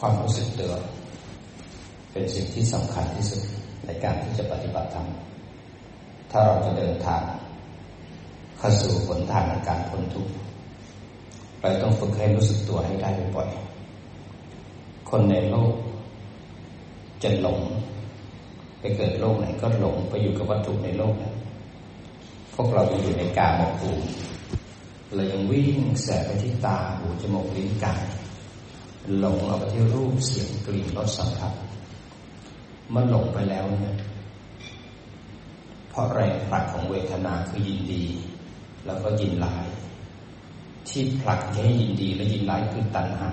ความรู้สึกตัว เป็นสิ่งที่สำคัญที่สุดในการที่จะปฏิบัติธรรม ถ้าเราจะเดินทางเข้าสู่ผลทางในการพ้นทุกข์เราต้องฝึกให้รู้สึกตัวให้ได้บ่อยๆ คนในโลกจะหลง ไปเกิดโลกไหนก็หลงไปอยู่กับวัตถุในโลกนั้นพวกเราอยู่ในกาหมกภูมิเรายังวิ่งแสบไปที่ตาหูจมูกลิ้นกาย หลงเอาไปที่รูปเสียงกลิ่นรสสัมผัสมันหลงไปแล้วเนี่ยเพราะแรงผลักของเวทนาคือยินดี แล้วก็ยินร้าย ที่ผลักให้ยินดีและยินร้ายคือตัณหา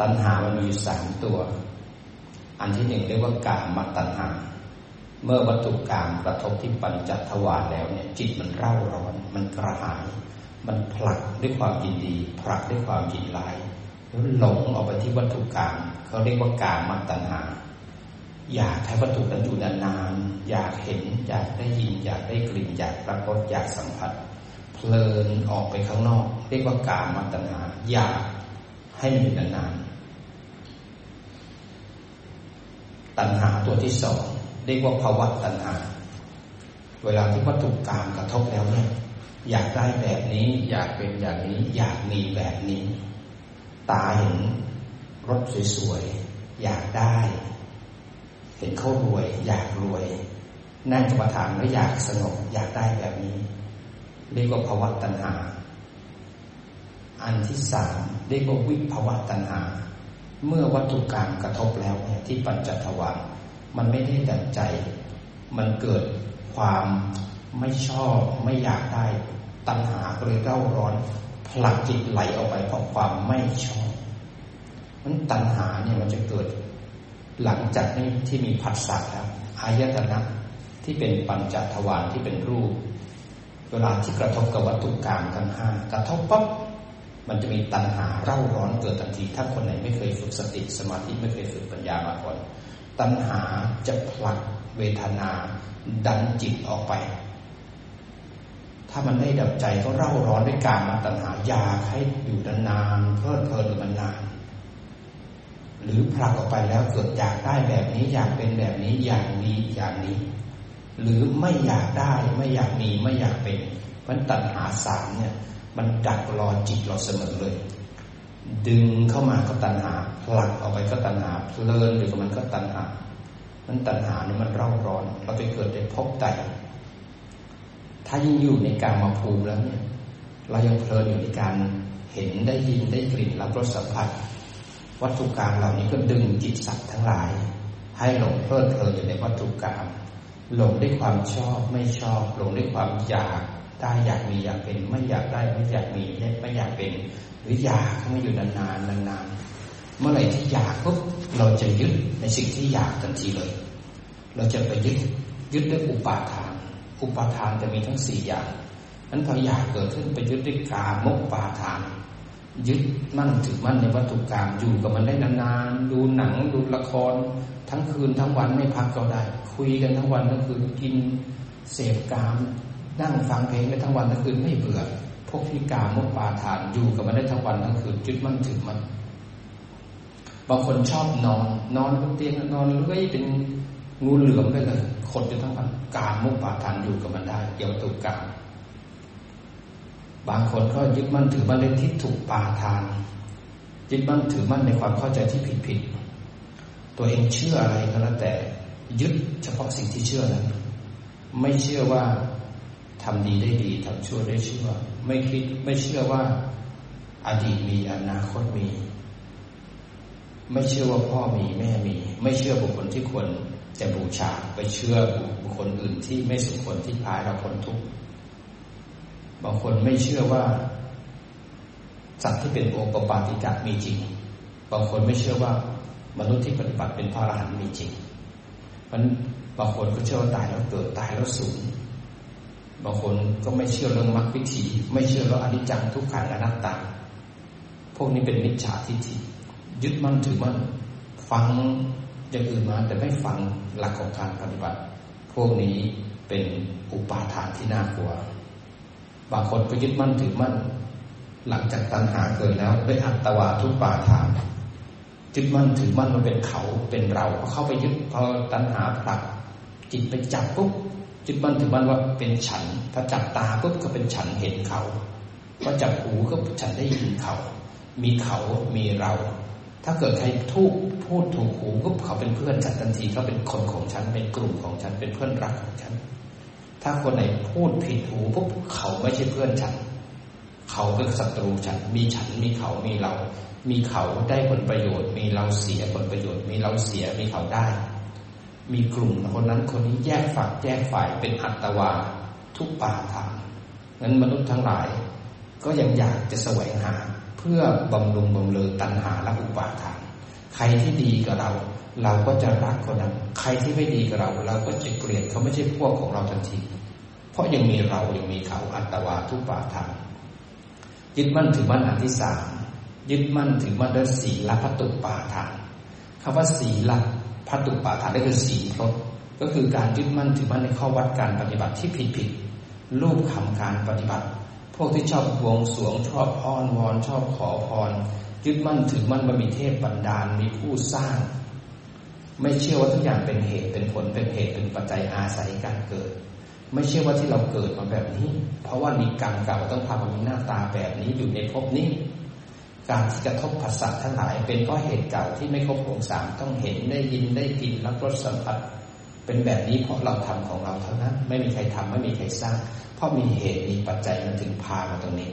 ตัณหามันมีสามตัว อันที่หนึ่งเรียกว่ากามตัณหา เมื่อวัตถุกรรมกระทบที่ปัญจทวารแล้วเนี่ย จิตมันเร่าร้อน มันกระหาย มันผลักด้วยความยินดี ผลักด้วยความยินร้าย แล้วหลงออกไปที่วัตถุกรรมเขาเรียกว่ากามตัณหา อยากให้วัตถุนั้นอยู่นานๆอยากเห็นอยากได้ยิน อยากได้กลิ่นอยากรับรสอยากสัมผัส เพลินออกไปข้างนอก เรียกว่ากามตัณหา อยากให้มันอยู่นานๆตัณหาตัวที่สองเรียกว่าภาวะตัณหา เวลาที่วัตถุกรรมกระทบแล้วเนี่ยอยากได้แบบนี้ อยากเป็นอย่างนี้ อยากมีแบบนี้ ตาเห็นรถสวยๆอยากได้ เห็นเขารวย อยากรวย นั่งกรรมฐานแล้วอยากสงบอยากได้แบบนี้ เรียกว่าภาวะตัณหา อันที่สามเรียกว่าวิภาวะตัณหา เมื่อวัตถุกรรมกระทบแล้วเนี่ยที่ปัญจทวารมันไม่ได้ดังใจ มันเกิดความไม่ชอบไม่อยากได้ตัณหาก็เลยเร่าร้อน ผลักจิตไหลออกไปเพราะความไม่ชอบมันตัณหาเนี่ยมันจะเกิด หลังจากนี้ที่มีผัสสะแล้วอายตนะที่เป็นปัญจทวารที่เป็นรูป เวลาที่กระทบกับวัตถุกรรมทั้งห้ากระทบปั๊บมันจะมีตัณหาเร่าร้อนเกิดทันที ถ้าคนไหนไม่เคยฝึกสติสมาธิไม่เคยฝึกปัญญามาก่อน ตัณหาจะผลักเวทนา ดันจิตออกไป ถ้ามันได้ดับใจก็เร่าร้อนด้วยการมาตัณหาอยากให้อยู่นานๆเพลิดเพลินอยู่นาน หรือผลักออกไปแล้วเกิดอยากได้แบบนี้อยากเป็นแบบนี้อย่างนี้อย่างนี้ หรือไม่อยากได้ไม่อยากมีไม่อยากเป็นมันตัณหาสามเนี่ย มันดักรอจิตเราเสมอเลย ดึงเข้ามาก็ตัณหาผลักออกไปก็ตัณหาเพลินหรือมันก็ตัณหามันตัณหาเนี่ยมันเร่าร้อน เราไปเกิดในภพใด ถ้ายิ่งอยู่ในการมาภูมิแล้วเนี่ย เรายังเพลินอยู่ในการเห็นได้ยินได้กลิ่นรับรสสัมผัส วัตถุกรรมเหล่านี้ก็ดึงจิตสัตว์ทั้งหลาย ให้หลงเพลิดเพลินอยู่ในวัตถุกรรมหลงด้วยความชอบไม่ชอบ หลงด้วยความอยากได้อยากมีอยากเป็น ไม่อยากได้ไม่อยากมีไม่อยากเป็นหรืออยากให้มันอยู่นานๆนานๆเมื่อไหร่ที่อยากปุ๊บเราจะยึดในสิ่งที่อยากทันทีเลย เราจะไปยึดยึดด้วยอุปาทาน อุปาทานจะมีทั้งสี่อย่างนั้นพออยากเกิดขึ้นไปยึดด้วยกามกปาทาน ยึดมั่นถือมั่นในวัตถุกรรมอยู่กับมันได้นานๆดูหนังดูละคร ทั้งคืนทั้งวันไม่พักก็ได้ คุยกันทั้งวันทั้งคืนกินเสพกาม นั่งฟังเพลงได้ทั้งวันทั้งคืนไม่เบื่อพวกที่กามมุกปาทานอยู่กับมันได้ทั้งวันทั้งคืนยึดมั่นถือมั่นบางคนชอบนอน นอนบนเตียงนอนเลื้อยเป็น งูเหลือมไปเลยขดอยู่ทั้งวันกามมุปาทานอยู่กับมันได้เกี่ยวกับตุกรรมบางคนก็ยึดมั่นถือมั่นในทิฏฐุปาทาน ยึดมั่นถือมั่นในความเข้าใจที่ผิดผิดตัวเองเชื่ออะไรก็แล้วแต่ ยึดเฉพาะสิ่งที่เชื่อนั้น ไม่เชื่อว่าทำดีได้ดีทำชั่วได้ชั่ว ไม่คิดไม่เชื่อว่าอดีตมีอนาคตมี ไม่เชื่อว่าพ่อมีแม่มี ไม่เชื่อบุคคลที่ควร จะบูชาไปเชื่อบุคคลอื่นที่ไม่สมควรที่พายเราพ้นทุกข์บางคนไม่เชื่อว่าสัตว์ที่เป็นโอปปาติกะมีจริง บางคนไม่เชื่อว่ามนุษย์ที่ปฏิบัติเป็นพระอรหันต์มีจริงมันบางคนก็เชื่อว่าตายแล้วเกิดตายแล้วสูญบางคนก็ไม่เชื่อเรื่องมรรควิถีไม่เชื่อเรื่องอนิจจังทุกขังอนัตตา พวกนี้เป็นมิจฉาทิฏฐิยึดมั่นถือมั่นฟัง อย่างอื่นมาแต่ไม่ฟังหลักของการปฏิบัติ พวกนี้เป็นอุปาทานที่น่ากลัว บางคนก็ยึดมั่นถือมั่น หลังจากตัณหาเกิดแล้วด้วยอัตตวาทุปาทานยึดมั่นถือมั่นมันเป็นเขาเป็นเราพอเข้าไปยึดพอตัณหาผลักจิตไปจับปุ๊บยึดมั่นถือมั่นว่าเป็นฉัน ถ้าจับตาปุ๊บก็เป็นฉันเห็นเขาพอจับหูก็ฉันได้ยินเขา มีเขามีเรา ถ้าเกิดใครทูกพูดถูกหูปุ๊บเขาเป็นเพื่อนฉันทันทีเขาเป็นคนของฉันเป็นกลุ่มของฉันเป็นเพื่อนรักของฉัน ถ้าคนไหนพูดผิดหูปุ๊บเขาไม่ใช่เพื่อนฉัน เขาเป็นศัตรูฉัน มีฉันมีเขามีเรา มีเขาได้ผลประโยชน์ มีเราเสียผลประโยชน์ มีเราเสียมีเขาได้ มีกลุ่มคนนั้นคนนี้แยกฝักแยกฝ่ายเป็นอัตวาทุกป่าทางนั้นมนุษย์ทั้งหลาย ก็ยังอยากจะแสวงหา พื่อบำรุงบำเรอตัณหาและอุปาทาน ใครที่ดีกับเรา เราก็จะรักคนนั้น ใครที่ไม่ดีกับเรา เราก็จะเกลียดเขาไม่ใช่พวกของเราทันที เพราะยังมีเรายังมีเขาอัตวาทุปาทานยึดมั่นถือมั่นอันที่สามยึดมั่นถือมั่นด้วยศีลพัตุปาทานคำว่าศีลพัตุปาทานได้คือศีลพรตก็คือการยึดมั่นถือมั่นในข้อวัดการปฏิบัติที่ผิดผิดรูปคำการปฏิบัติ พวกที่ชอบวงสวงชอบอ้อนวอนชอบขอพรยึดมั่นถือมั่นว่ามีเทพบันดาลมีผู้สร้าง ไม่เชื่อว่าทุกอย่างเป็นเหตุเป็นผลเป็นเหตุเป็นปัจจัยอาศัยการเกิด ไม่เชื่อว่าที่เราเกิดมาแบบนี้ เพราะว่ามีกรรมเก่าต้องทำมีหน้าตาแบบนี้อยู่ในภพนี้ การที่กระทบผัสสะทั้งหลาย เป็นเพราะเหตุเก่าที่ไม่ครบองสามต้องเห็นได้ยินได้กินรับรสสัมผัสเป็นแบบนี้เพราะเราทำของเราเท่านั้น ไม่มีใครทำไม่มีใครสร้าง เพราะมีเหตุมีปัจจัยมันถึงพามาตรงนี้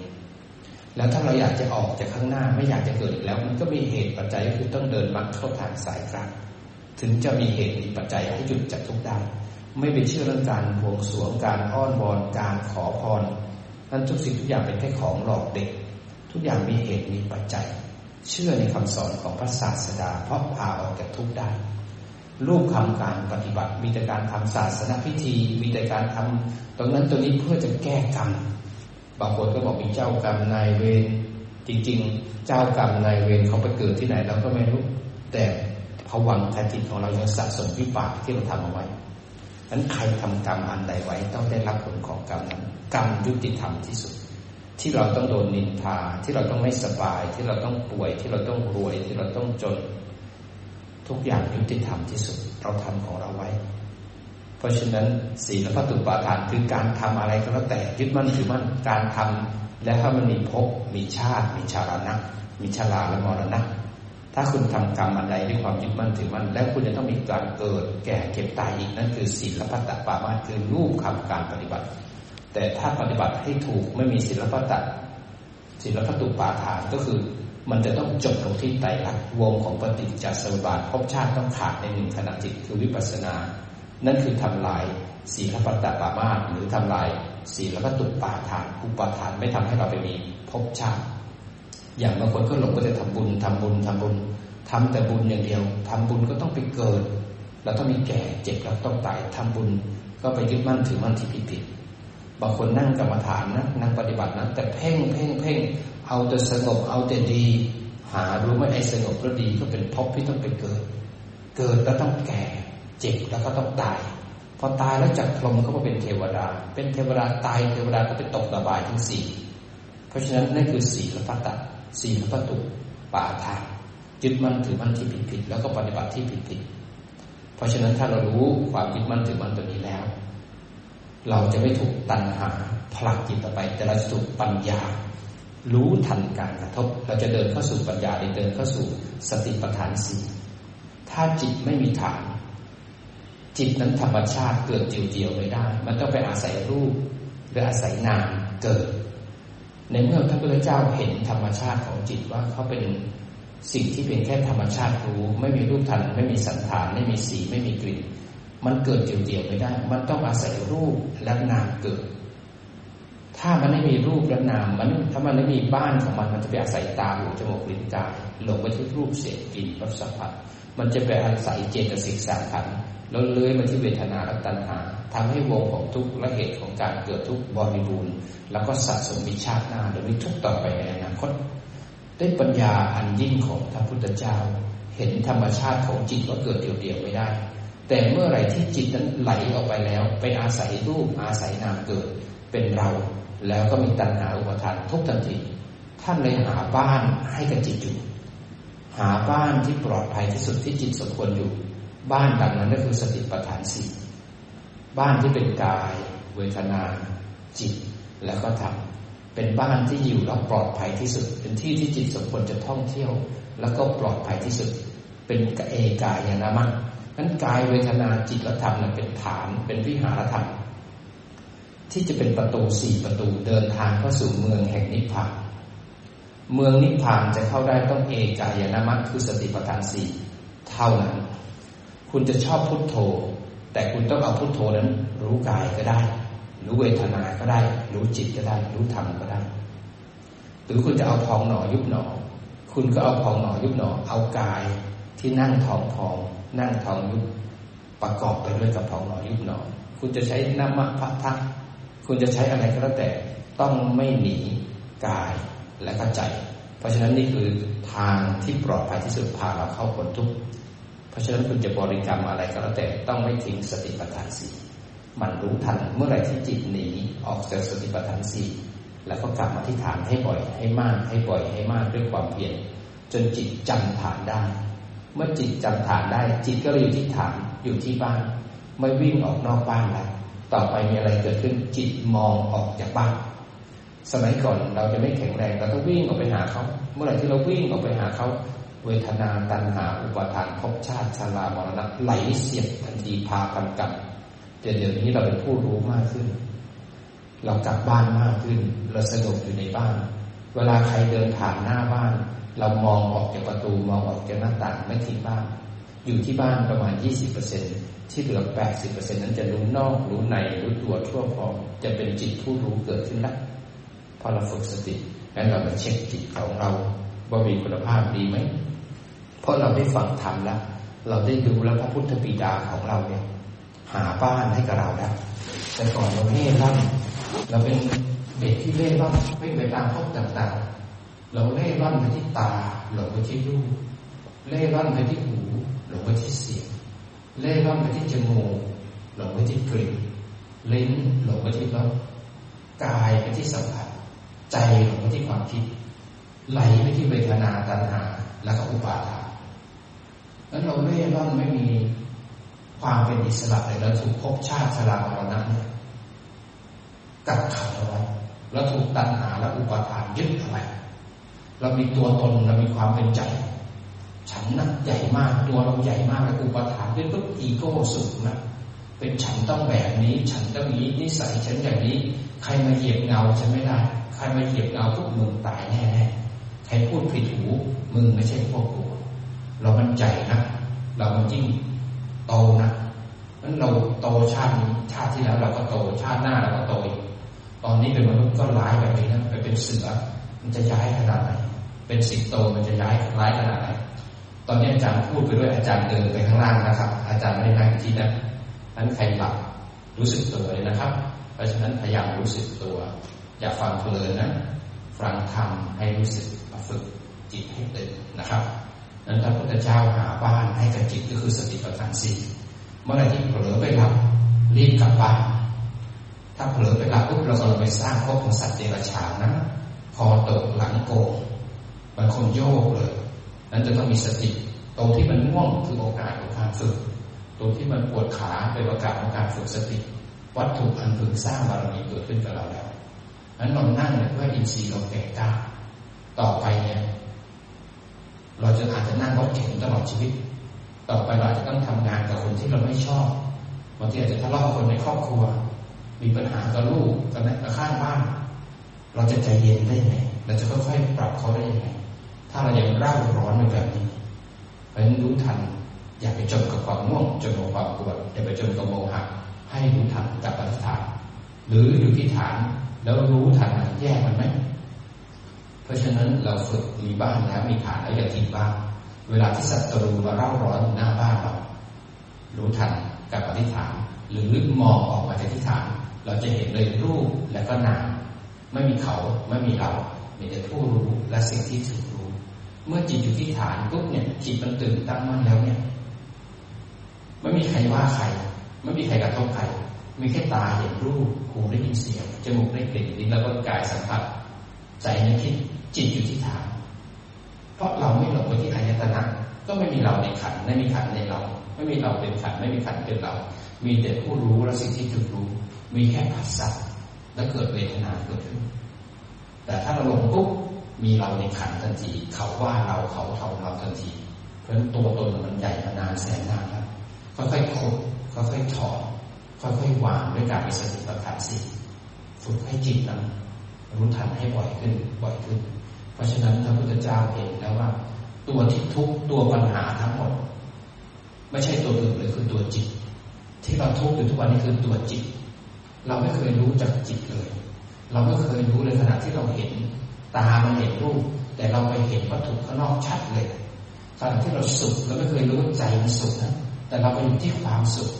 แล้วถ้าเราอยากจะออกจากข้างหน้าไม่อยากจะเกิดอีกแล้ว มันก็มีเหตุปัจจัยก็คือต้องเดินมักเข้าทางสายกลางถึงจะมีเหตุมีปัจจัยให้หยุดจากทุกได้ไม่ไปเชื่อเรื่องการบวงสรวงการอ้อนวอนการขอพรนั้นทุกสิ่งทุกอย่างเป็นแค่ของหลอกเด็ก ทุกอย่างมีเหตุมีปัจจัย เชื่อในคำสอนของพระศาสดาเพราะพาออกจากทุกได้ รูปคำการปฏิบัติ มีแต่การทำศาสนพิธี มีแต่การทำตรงนั้นตรงนี้เพื่อจะแก้กรรมบางคนก็บอกมีเจ้ากรรมนายเวรจริง ๆ เจ้ากรรมนายเวรเขาไปเกิดที่ไหนเราก็ไม่รู้ แต่ผวังแท้จิของเรายังสะสมวิบากที่เราทำเอาไว้นั้นใครทำกรรมอันใดไว้ต้องได้รับผลของกรรมนั้น กรรมยุติธรรมที่สุด ที่เราต้องโดนนินทาที่เราต้องไม่สบาย ที่เราต้องป่วยที่เราต้องรวยที่เราต้องจน ทุกอย่างยุติธรรมที่สุดเราทำของเราไว้ เพราะฉะนั้นศีลพัตุปาทานคือการทำอะไรก็แล้วแต่ยึดมั่นถือมั่นการทำและถ้ามันมีภพมีชาติ มีชาลนะมีชราและมรณะถ้าคุณทำกรรมอันใดด้วยความยึดมั่นถือมั่นแล้วคุณจะต้องมีการเกิด แก่เก็บตายอีกนั่นคือศีลพัตตปามาคือรูปคำการปฏิบัติ แต่ถ้าปฏิบัติให้ถูกไม่มีศีลพัตตศีลพัตุปาทานก็คือ มันจะต้องจบลงที่ไตรลักษณ์วงของปฏิจจสมุปบาทภพชาติต้องขาดในหนึ่งขณะจิตคือวิปัสสนา นั่นคือทำลายศีลปัตตปามาหรือทำลายศีลปัตุปาทานอุปาทานไม่ทำให้เราไปมีภพชาติ อย่างบางคนก็หลงก็จะทำบุญทำบุญทำบุญทำแต่บุญอย่างเดียวทำบุญก็ต้องไปเกิดเราต้องมีแก่เจ็บแล้วต้องตายทำบุญ ก็ไปยึดมั่นถือมั่นที่ผิดผิดบางคนนั่งกรรมฐานนะนั่งปฏิบัตินะแต่เพ่งเพ่งเพ่ง เอาแต่สงบเอาแต่ดี หารู้ไหมไอ้สงบก็ดีก็เป็นภพที่ต้องไปเกิด เกิดแล้วต้องแก่ เจ็บแล้วก็ต้องตาย พอตายแล้วจากพรหมก็มาเป็นเทวดา เป็นเทวดาตายเทวดาก็ไปตกระบายทั้งสี่เพราะฉะนั้นนั่นคือสี่ละพัตตะสี่ละพัตุป่าทางยึดมั่นถือมั่นที่ผิดผิดแล้วก็ปฏิบัติที่ผิดผิดเพราะฉะนั้นถ้าเรารู้ความยึดมั่นถือมั่นตัวนี้แล้ว เราจะไม่ถูกตัณหาผลักจิตไป แต่เราจะถูกปัญญา รู้ทันการกระทบ เราจะเดินเข้าสู่ปัญญาเดินเข้าสู่สติปัฏฐานสี่ถ้าจิตไม่มีฐาน จิตนั้นธรรมชาติเกิดเดียวๆไม่ได้ มันต้องไปอาศัยรูปหรืออาศัยนามเกิด ในเมื่อพระพุทธเจ้าเห็นธรรมชาติของจิตว่าเขาเป็นสิ่งที่เป็นแค่ธรรมชาติรู้ ไม่มีรูปทันไม่มีสันฐาน ไม่มีสีไม่มีกลิ่น มันเกิดเดียวๆไม่ได้ มันต้องอาศัยรูปและนามเกิด ถ้ามันไม่มีรูปและนามมันถ้ามันไม่มีบ้านของมันมันจะไปอาศัยตาหูจมูกลิ้นกายหลงไปที่รูปเสียงกลิ่นรสสัมผัส มันจะไปอาศัยเจตสิกสามขันแล้วเลื้อยมาที่เวทนาและตัณหาทำให้วงของทุกข์และเหตุของการเกิดทุกข์บริบูรณ์แล้วก็สะสมวิชาติหน้าโดยมีทุกข์ต่อไปในอนาคตได้ปัญญาอันยิ่งของพระพุทธเจ้า เห็นธรรมชาติของจิตว่าเกิดเดียวๆไม่ได้ แต่เมื่อไหร่ที่จิตนั้นไหลออกไปแล้ว ไปอาศัยรูปอาศัยนามเกิดเป็นเรา แล้วก็มีตัณหาอุปทานทุกทันทีท่านเลยหาบ้านให้กับจิตอยู่ หาบ้านที่ปลอดภัยที่สุดที่จิตสมควรอยู่ บ้านดังนั้นก็คือสติปัฏฐานสี่บ้านที่เป็นกาย เวทนา จิตแล้วก็ธรรมเป็นบ้านที่อยู่แล้วปลอดภัยที่สุด เป็นที่ที่จิตสมควรจะท่องเที่ยว แล้วก็ปลอดภัยที่สุด เป็นเอกายนามันั้นกายเวทนาจิตและธรรมนั้นเป็นฐานเป็นวิหารธรรม ที่จะเป็นประตูสี่ประตูเดินทางเข้าสู่เมืองแห่งนิพพาน เมืองนิพพานจะเข้าได้ต้องเอกายนามัคือสติปัฏฐานสี่เท่านั้น คุณจะชอบพุทโธ แต่คุณต้องเอาพุทโธนั้น รู้กายก็ได้ รู้เวทนาก็ได้ รู้จิตก็ได้ รู้ธรรมก็ได้ หรือคุณจะเอาพองหนอยุบหนอ คุณก็เอาพองหนอยุบหนอ เอากายที่นั่งทองพองนั่งทองยุบประกอบไปด้วยกับพองหนอยุบหนอ คุณจะใช้นามะพัทธะ คุณจะใช้อะไรก็แล้วแต่ต้องไม่หนีกายและก็ใจ เพราะฉะนั้นนี่คือทางที่ปลอดภัยที่สุดพาเราเข้าพ้นทุกข์เพราะฉะนั้นคุณจะบริกรรมอะไรก็แล้วแต่ต้องไม่ทิ้งสติปัฏฐานสี่มันรู้ทันเมื่อไหร่ที่จิตหนีออกจากสติปัฏฐานสี่แล้วก็กลับมาที่ฐานให้บ่อยให้มากให้บ่อยให้มากด้วยความเพียรจนจิตจำฐานได้ เมื่อจิตจำฐานได้ จิตก็เลยอยู่ที่ฐานอยู่ที่บ้าน ไม่วิ่งออกนอกบ้านแล้ว ต่อไปมีอะไรเกิดขึ้นจิตมองออกจากบ้าน สมัยก่อนเราจะไม่แข็งแรงเราต้องวิ่งออกไปหาเขา เมื่อไหร่ที่เราวิ่งออกไปหาเขาเวทนาตัณหาอุปาทานภพชาติชรามรณะไหลเสียบทันทีพากันกลับเดี๋ยวนี้เราเป็นผู้รู้มากขึ้น เรากลับบ้านมากขึ้น เราสงบอยู่ในบ้าน เวลาใครเดินผ่านหน้าบ้าน เรามองออกจากประตูมองออกจากหน้าต่างไม่ทิ้งบ้าน อยู่ที่บ้านประมาณ 20% ที่เหลือ 80%นั้นจะรู้นอก รู้ใน รู้ตัวทั่วพร้อมจะเป็นจิตผู้รู้เกิดขึ้นแล้วพอเราฝึกสติงั้นเรามาเช็คจิตของเราว่ามีคุณภาพดีไหมเพราะเราได้ฟังธรรมแล้ว เราได้ดูแล้วพระพุทธบิดาของเราเนี่ย หาบ้านให้กับเราแล้วแต่ก่อนเราเล่ร่อนเราเป็นเด็กที่เล่ร่อนไม่ไปตามพบต่างๆ เราเล่ร่อนไปที่ตาหลงไปที่รูปเล่ร่อนไปที่หูหลงไปที่เสียง เล่ร่อนไปที่จมูกหลงไปที่กลิ่นลิ้นหลงไปที่รสกายไปที่สัมผัส ใจหลงไปที่ความคิด ไหลไปที่เวทนาตัณหา แล้วก็อุปาทานแล้วเราเล่ร่อนไม่มีความเป็นอิสระเลยเราถูกภพชาติชรามรณะเนี่ยกัดขังเอาไว้เราถูกตัณหาและอุปาทานยึดเอาไว้เรามีตัวตนเรามีความเป็นใจ ฉันนักใหญ่มากตัวเราใหญ่มากแล้วอุปาทานยึดปุ๊บอีโก้สูงนะเป็นฉันต้องแบบนี้ ฉันต้องนี้นิสัยฉันอย่างนี้ ใครมาเหยียบเงาฉันไม่ได้ ใครมาเหยียบเงาพวกมึงตายแน่ๆใครพูดผิดหูมึงไม่ใช่พวกกูเรามันใจนะเรามันยิ่งโตนะนั้นเราโตชาตินี้ชาติที่แล้วเราก็โตชาติหน้าเราก็โตอีกตอนนี้เป็นมนุษย์ก็ร้ายแบบนี้นะไปเป็นเสือ มันจะย้ายขนาดไหนเป็นสิงโตมันจะย้ายร้ายขนาดไหน ตอนนี้อาจารย์พูดไปด้วยอาจารย์เดินไปข้างล่างนะครับ อาจารย์ไม่ได้นั่งที่นั่นนั้นใครหลับรู้สึกตัวเลยนะครับ เพราะฉะนั้นพยายามรู้สึกตัว อย่าฟังเพลินนะฟังธรรมให้รู้สึกฝึกจิตให้ตื่นนะครับนั้นพระพุทธเจ้าหาบ้านให้กับจิตก็คือสติปัฏฐานสี่เมื่อไรที่เผลอไปหลับรีบกลับบ้านถ้าเผลอไปหลับปุ๊บเราก็ลงไปสร้างภพของสัตว์เดรัจฉานนะคอตกหลังโกงบางคนโยกเลย นั้นจะต้องมีสติ ตรงที่มันง่วงคือโอกาสของการฝึก ตรงที่มันปวดขาเป็นโอกาสของการฝึกสติ วัตถุอันฝึกสร้างบารมีเกิดขึ้นกับเราแล้วนั้นเรานั่งเนี่ยเพื่ออินทรีย์เราแก่กล้าต่อไปเนี่ย เราจะอาจจะนั่งรถเข็นตลอดชีวิต ต่อไปเราจะต้องทำงานกับคนที่เราไม่ชอบบางทีอาจจะทะเลาะกับคนในครอบครัว มีปัญหากับลูกกับนักข้างบ้าน เราจะใจเย็นได้ไหมเราจะค่อยๆปรับเขาได้ยังไง ถ้าเรายังร่าร้อนในแบบนี้เพราะฉะนั้นรู้ทัน อย่าไปจมกับความง่วงจมกับความปวดอย่าไปจมกับโมหะให้รู้ทันกับปฏิฐาน หรืออยู่ที่ฐานแล้วรู้ทันแยกมันไหมเพราะฉะนั้นเราฝึกมีบ้านแล้วมีฐานแล้วอย่าทิ้งบ้านเวลาที่ศัตรูมาเร่าร้อนหน้าบ้านเรารู้ทันกับอธิษฐาน หรือมองออกมาจากอธิษฐาน เราจะเห็นเลยรูปและก็นามไม่มีเขาไม่มีเรามีแต่ผู้รู้และสิ่งที่ถูก เมื่อจิตอยู่ที่ฐานปุ๊บเนี่ย จิตมันตื่นตั้งมั่นแล้วเนี่ย ไม่มีใครว่าใคร ไม่มีใครกระทบใคร มีแค่ตาเห็นรูป หูได้ยินเสียง จมูกได้กลิ่น ลิ้นแล้วก็กายสัมผัส ใจนึกคิด จิตอยู่ที่ฐาน เพราะเราไม่หลงไปที่อายตนะก็ไม่มีเราในขัน ไม่มีขันในเรา ไม่มีเราเป็นขัน ไม่มีขันเป็นเรา มีแต่ผู้รู้และสิ่งที่ถูกรู้ มีแค่ภาษาแล้วเกิดเวทนาเกิดขึ้น แต่ถ้าเราลงปุ๊บ มีเราในขันทันที เขาว่าเราเขาท่าเราทันที เพราะฉนั้นตัวตนมันใหญ่มานานแสนนานแล้วค่อยๆขุดค่อยๆถอนค่อยๆวางด้วยการมีสติปัฏฐานสี่ฝึกให้จิตนั้นรู้ทันให้บ่อยขึ้นบ่อยขึ้น เพราะฉะนั้นพระพุทธเจ้าเห็นแล้วว่า ตัวที่ทุกตัวปัญหาทั้งหมด ไม่ใช่ตัวอื่นเลยคือตัวจิต ที่เราทุกข์อยู่ทุกวันนี้คือตัวจิต เราไม่เคยรู้จักจิตเลย เราไม่เคยรู้เลยขณะที่เราเห็น ตามันเห็นรูป แต่เราไปเห็นวัตถุข้างนอกชัดเลยขณะที่เราสุขเราไม่เคยรู้ใจมันสุขนะแต่เราไปอยู่ที่ความสุข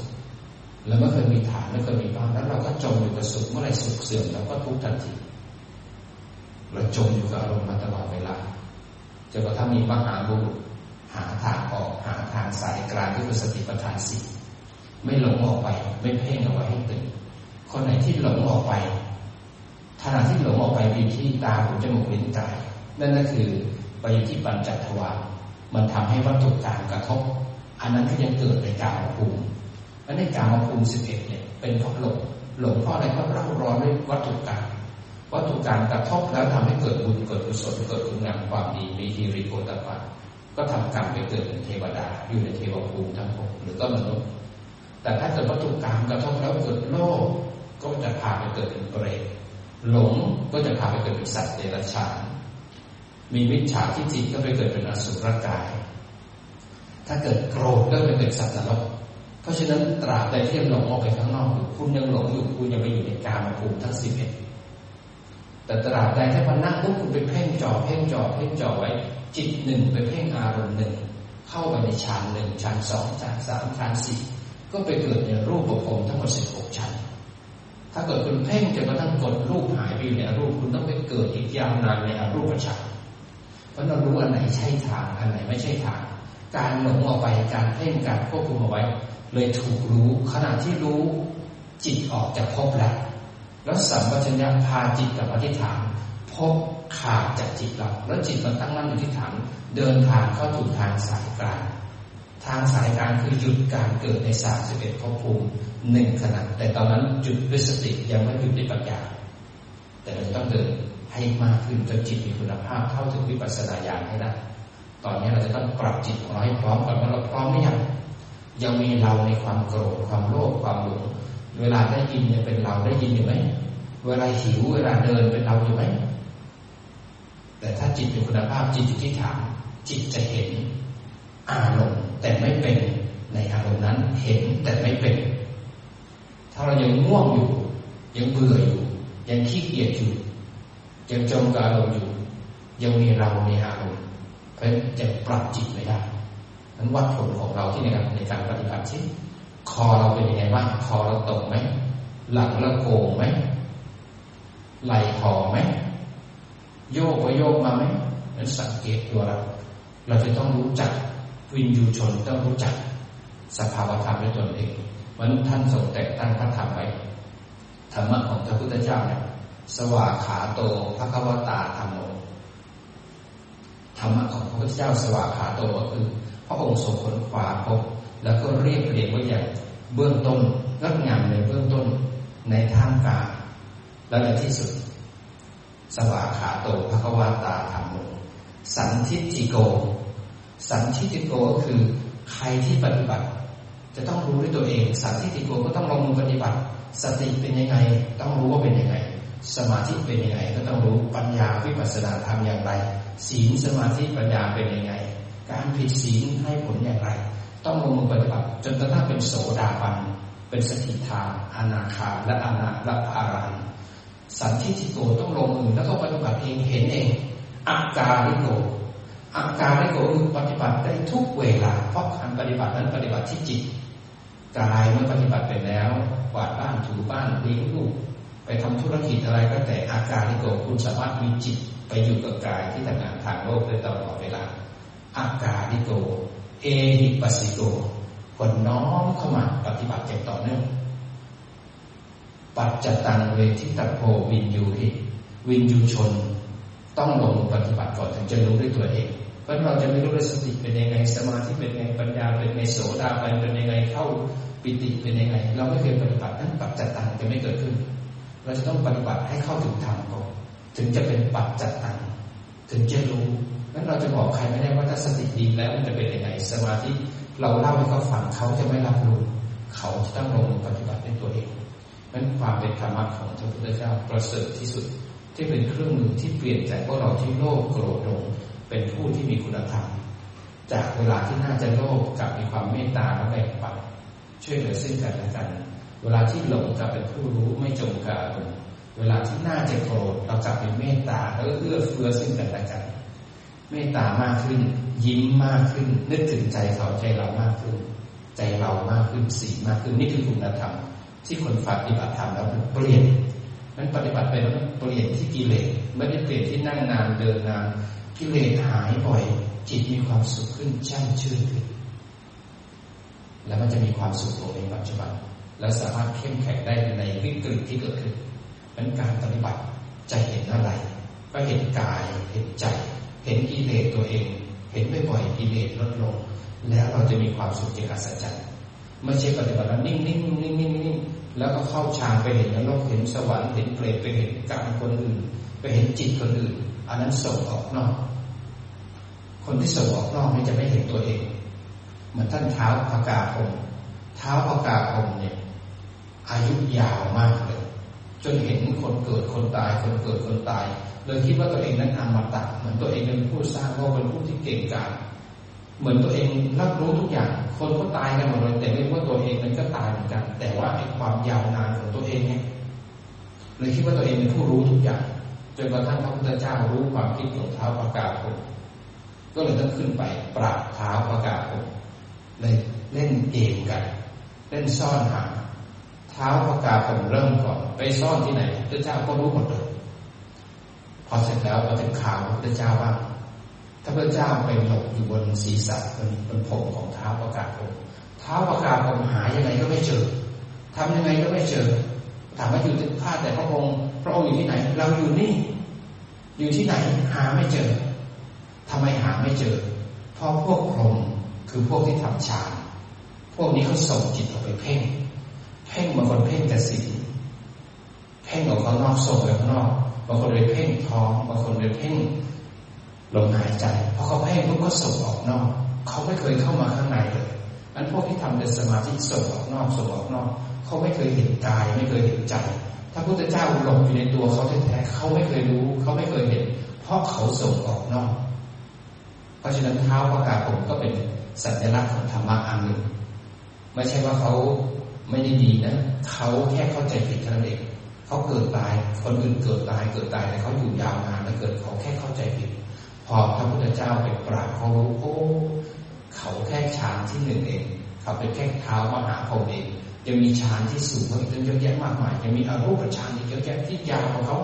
เราไม่เคยมีฐานไม่เคยมีบ้านแล้วเราก็จมอยู่กับสุขเมื่อไรสุขเสื่อมเราก็ทุกข์ทันทีเราจมอยู่กับอารมณ์มาตลอดเวลาจนกระทั่งมีมหาบุรุษหาทางออกหาทางสายกลางที่คือสติปัฏฐานสี่ไม่หลงออกไป ไม่เพ่งเอาไว้ให้ตื่นคนไหนที่หลงออกไป ขณะที่หลงออกไปอยู่ที่ตาหูจมูกลิ้นกายนั่นก็คือไปอยู่ที่ปัญจทวารมันทำให้วัตถุกรรมกระทบ อันนั้นก็ยังเกิดในกามภูมิและในกามภูมิสิบเอ็ดเนี่ยเป็นเพราะหลงหลงเพราะอะไรเพราะเราร้อนด้วยวัตถุกรรมวัตถุกรรมกระทบแล้วทำให้เกิดบุญเกิดกุศลเกิดคุณงามความดีมีทีริโกตปะก็ทำกรรมไปเกิดเป็นเทวดา อยู่ในเทวภูมิทั้งหกหรือก็มนุษย์แต่ถ้าเกิดวัตถุกรรมกระทบแล้วเกิดโลภก็จะพาไปเกิดเป็นเปรต หลงก็จะพาไปเกิดเป็นสัตว์เดรัจฉาน มีวิชาที่จิตก็ไปเกิดเป็นอสุรกาย ถ้าเกิดโกรธก็ไปเกิดสัตว์นรก เพราะฉะนั้นตราบใดที่หลงออกไปข้างนอกอยู่คุณยังหลงอยู่คุณยังไปอยู่ในกามภูมิทั้งสิบเอ็ดแต่ตราบใดถ้ามันนั่งปุ๊บคุณไปเพ่งจ่อเพ่งจ่อเพ่งจ่อไว้ จิตหนึ่งไปเพ่งอารมณ์หนึ่งเข้าไปในฌานหนึ่งฌานสองฌานสามฌานสี่ก็ไปเกิดในรูปภพทั้งหมดสิบหกชั้น ถ้าเกิดคุณเพ่งจนกระทั่งกดรูปหายไปอยู่ในรูปคุณต้องไปเกิดอีกยาวนานในอรูปฌานเพราะเรารู้อันไหนใช่ทางอันไหนไม่ใช่ทาง การหลงออกไปการเพ่งการควบคุมเอาไว้ เลยถูกรู้ขณะที่รู้จิตออกจากภพแล้วแล้วสัมปชัญญะพาจิตกับอธิษฐานพบขาดจากจิตเราแล้วจิตมันตั้งมั่นอยู่ที่ฐานเดินทางเข้าถูกทางสายกลาง ทางสายกลางคือหยุดการเกิดในสามสิบเอ็ดภพภูมิหนึ่งขณะแต่ตอนนั้นหยุดด้วยสติยังไม่หยุดด้วยปัญญาแต่เราต้องเดินให้มากขึ้นจนจิตมีคุณภาพเท่าถึงวิปัสสนาญาณให้ได้ตอนนี้เราจะต้องปรับจิตของเราให้พร้อมก่อนว่าเราพร้อมหรือยังยังมีเราในความโกรธความโลภความหลงเวลาได้ยินเนี่ยเป็นเราได้ยินอยู่ไหมเวลาหิวเวลาเดินเป็นเราอยู่ไหมแต่ถ้าจิตมีคุณภาพจิตอยู่ที่ฐานจิตจะเห็นอารมณ์ แต่ไม่เป็นในอารมณ์นั้น เห็นแต่ไม่เป็น ถ้าเรายังง่วงอยู่ ยังเบื่ออยู่ ยังขี้เกียจอยู่ยังจมกับอารมณ์อยู่ ยังมีเราในอารมณ์เพราะจะปรับจิตไม่ได้นั้นวัดผลของเราที่ในการในการปฏิบัติที่คอเราเป็นยังไงบ้างคอเราตกไหมหลังเราโกงไหมไหลคอไหมโยกไปโยกมาไหมนั้นสังเกตตัวเรา เราจะต้องรู้จัก วินยูชนต้องรู้จักสภาวธรรมในตนเองวันท่านทรงแต่งตั้งพระธรรมไว้ธรรมะของพระพุทธเจ้าเนี่ยสวากขาโต ภะคะวะตาธัมโมธรรมะของพระพุทธเจ้าสวากขาโตก็คือ พระองค์ทรงค้นคว้าพบแล้วก็เรียบเรียงไว้อย่างเบื้องต้นงดงามในเบื้องต้นในท่ามกลางและในที่สุด สวากขาโต ภะคะวะตาธัมโมสันทิฏฐิโก สันทิฏฐิโกก็คือใครที่ปฏิบัติ จะต้องรู้ด้วยตัวเอง สันทิฏฐิโกก็ต้องลงมือปฏิบัติ สติเป็นยังไง ต้องรู้ว่าเป็นยังไง สมาธิเป็นยังไง ก็ต้องรู้ปัญญาวิปัสสนาธรรมอย่างไร ศีลสมาธิปัญญาเป็นยังไง การผิดศีลให้ผลอย่างไร ต้องลงมือปฏิบัติ จนกระทั่งเป็นโสดาบันเป็นสกิทาอนาคา และอนาและอารันสันทิฏฐิโกต้องลงมือแล้วก็ปฏิบัติเองเห็นเองอาการิโก อาการลิโกคือปฏิบัติได้ทุกเวลา เพราะการปฏิบัตินั้นปฏิบัติที่จิตกายเมื่อปฏิบัติไปแล้วกวาดบ้านถูบ้านเลี้ยงลูกไปทำธุรกิจอะไรก็แต่อาการที่โกคุณสามารถมีจิตไปอยู่กับกายที่ทำงานทางโลกได้ตลอดเวลาอาการที่โกเอหิปัสสิโกคนน้อมเข้ามาปฏิบัติอย่างต่อเนื่องปัจจตังเวทิตโพวินยูหิวินยูชน ต้องลงปฏิบัติก่อนถึงจะรู้ด้วยตัวเอง เพราะราเราจะไม่รู้ว่าสติเป็นยังไง สมาธิเป็นยังไง ปัญญาเป็นยังไง โสดาบันเป็นยังไง เข้าปิติเป็นยังไง เราไม่เคยปฏิบัตินั้นปัจจัตตังจะไม่เกิดขึ้น เราจะต้องปฏิบัติให้เข้าถึงธรรมก่อน ถึงจะเป็นปัจจัตตัง ถึงจะรู้ นั้นเราจะบอกใครไม่ได้ว่าถ้าสติดีแล้วมันจะเป็นยังไง สมาธิเราเล่าให้เขาฟังเขาจะไม่รับรู้ เขาจะต้องลงปฏิบัติในตัวเองนั้นความเป็นธรรมะของพระพุทธเจ้าประเสริฐที่สุด ที่เป็นเครื่องมือที่เปลี่ยนจากพวกเราที่โลภโกรธหลงเป็นผู้ที่มีคุณธรรม จากเวลาที่น่าจะโลภกลับมีความเมตตาและแบ่งปันช่วยเหลือซึ่งกันและกัน เวลาที่หลงกลับเป็นผู้รู้ไม่จงกาลเวลาที่น่าจะโกรธเรากลับเป็นเมตตาแล้วเอื้อเฟื้อซึ่งกันและกันเมตตามากขึ้น ยิ้มมากขึ้น นึกถึงใจเขาใจเรามากขึ้น ใจเรามากขึ้นสีมากขึ้นนี่คือคุณธรรมที่คนปฏิบัติธรรมแล้วเปลี่ยน นั้นปฏิบัติไปแล้วเปลี่ยนที่กิเลสไม่ได้เปลี่ยนที่นั่งนานเดินนานกิเลสหายบ่อย จิตมีความสุขขึ้นช่างชื่นขึ้นแล้วมันจะมีความสุขตรงในปัจจุบัน และสามารถเข้มแข็งได้ในวิกฤตที่เกิดขึ้นเป็นการปฏิบัติจะเห็นอะไร ก็เห็นกายเห็นใจ เห็นกิเลสตัวเอง เห็นบ่อยๆกิเลสลดลง แล้วเราจะมีความสุขที่อัศจรรย์ ไม่ใช่ปฏิบัติแล้วนิ่งๆนิ่งๆนิ่งๆแล้วก็เข้าฌานไปเห็นนรกเห็นสวรรค์เห็นเปรตไปเห็นกรรมคนอื่น ไปเห็นจิตคนอื่น อันนั้นส่งออกนอก คนที่ส่งออกนอกนี่จะไม่เห็นตัวเองเหมือนท่านเท้าพากาคมเท้าพากาคมเนี่ย อายุยาวมากเลย จนเห็นคนเกิดคนตาย คนเกิดคนตายเลยคิดว่าตัวเองนั้นอมตะเหมือนตัวเองเป็นผู้สร้างโลกเป็นผู้ที่เก่งกาจ เหมือนตัวเองรับรู้ทุกอย่าง คนก็ตายกันหมดเลยแต่ไม่ว่าตัวเองนั้นก็ตายเหมือนกัน แต่ว่าไอ้ความยาวนานของตัวเองเนี่ยเลยคิดว่าตัวเองเป็นผู้รู้ทุกอย่างจนกระทั่งพระพุทธเจ้ารู้ความคิดของเท้าประกาศผมก็เลยต้องขึ้นไปปราบเท้าประกาศผมเลยเล่นเกมกัน เล่นซ่อนหาเท้าประกาศผมเริ่มก่อน ไปซ่อนที่ไหนพระเจ้าก็รู้หมดเลยพอเสร็จแล้วมาถึงข่าวพระเจ้าว่า ถ้าพระเจ้าไปหลบอยู่บนศีรษะบนบนผมของเท้าประกาศผมเท้าประกาศผมหายังไงก็ไม่เจอทำยังไงก็ไม่เจอ ถามว่าอยู่ที่ข้าแต่พระองค์ พระองค์อยู่ที่ไหน เราอยู่นี่ อยู่ที่ไหนหาไม่เจอทำไมหาไม่เจอ เพราะพวกพรหมคือพวกที่ทำฌานพวกนี้เขาส่งจิตออกไปเพ่ง เพ่งบางคนเพ่งแต่สีเพ่งออกข้างนอกส่งไปข้างนอกบางคนเลยเพ่งท้องบางคนเลยเพ่ง ลมหายใจพอเขาเพ่งพวกก็ส่งออกนอก เขาไม่เคยเข้ามาข้างในเลยนั้นพวกที่ทำเป็นสมาธิส่งออกนอกส่งออกนอก เขาไม่เคยเห็นกายไม่เคยเห็นใจ ถ้าพุทธเจ้าหลงอยู่ในตัวเขาแท้ๆเขาไม่เคยรู้ เขาไม่เคยเห็น เพราะเขาส่งออกนอก เพราะฉะนั้นเท้าประกาศผมก็เป็นสัญลักษณ์ของธรรมะอันหนึ่ง ไม่ใช่ว่าเขาไม่ได้ดีนะเขาแค่เข้าใจผิดเท่านั้นเองเขาเกิดตายคนอื่นเกิดตายเกิดตายแต่เขาอยู่ยาวนานแล้วเกิดเขาแค่เข้าใจผิด พอพระพุทธเจ้าไปปราบเขารู้โอ้เขาแค่ฌานที่หนึ่งเอง เขาเป็นแค่เท้ามหาพรหมเองยังมีฌานที่สูงกว่าอีกเยอะแยะมากมายยังมีอรูปฌานอีกเยอะแยะที่ยาวกว่าเขา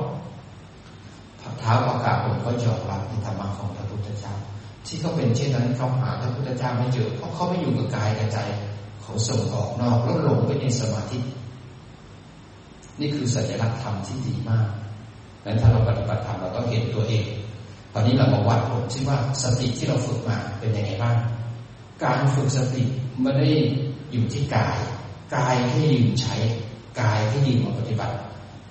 เท้าประกาศผมก็ยอมรับในธรรมะของพระพุทธเจ้า ที่เขาเป็นเช่นนั้นเขาหาพระพุทธเจ้าไม่เจอเพราะเขาไม่อยู่กับกายกับใจเขาส่งออกนอกแล้วหลงไปในสมาธิ นี่คือสัญลักษณ์ธรรมที่ดีมากนั้นถ้าเราปฏิบัติธรรมเราต้องเห็นตัวเอง อนนี้เรามาวัดผลที่ว่าสติที่เราฝึกมาเป็นยังไงบ้าง การฝึกสติไม่ได้อยู่ที่กาย กายให้ยืนใช้ กายให้ยืนมาปฏิบัติ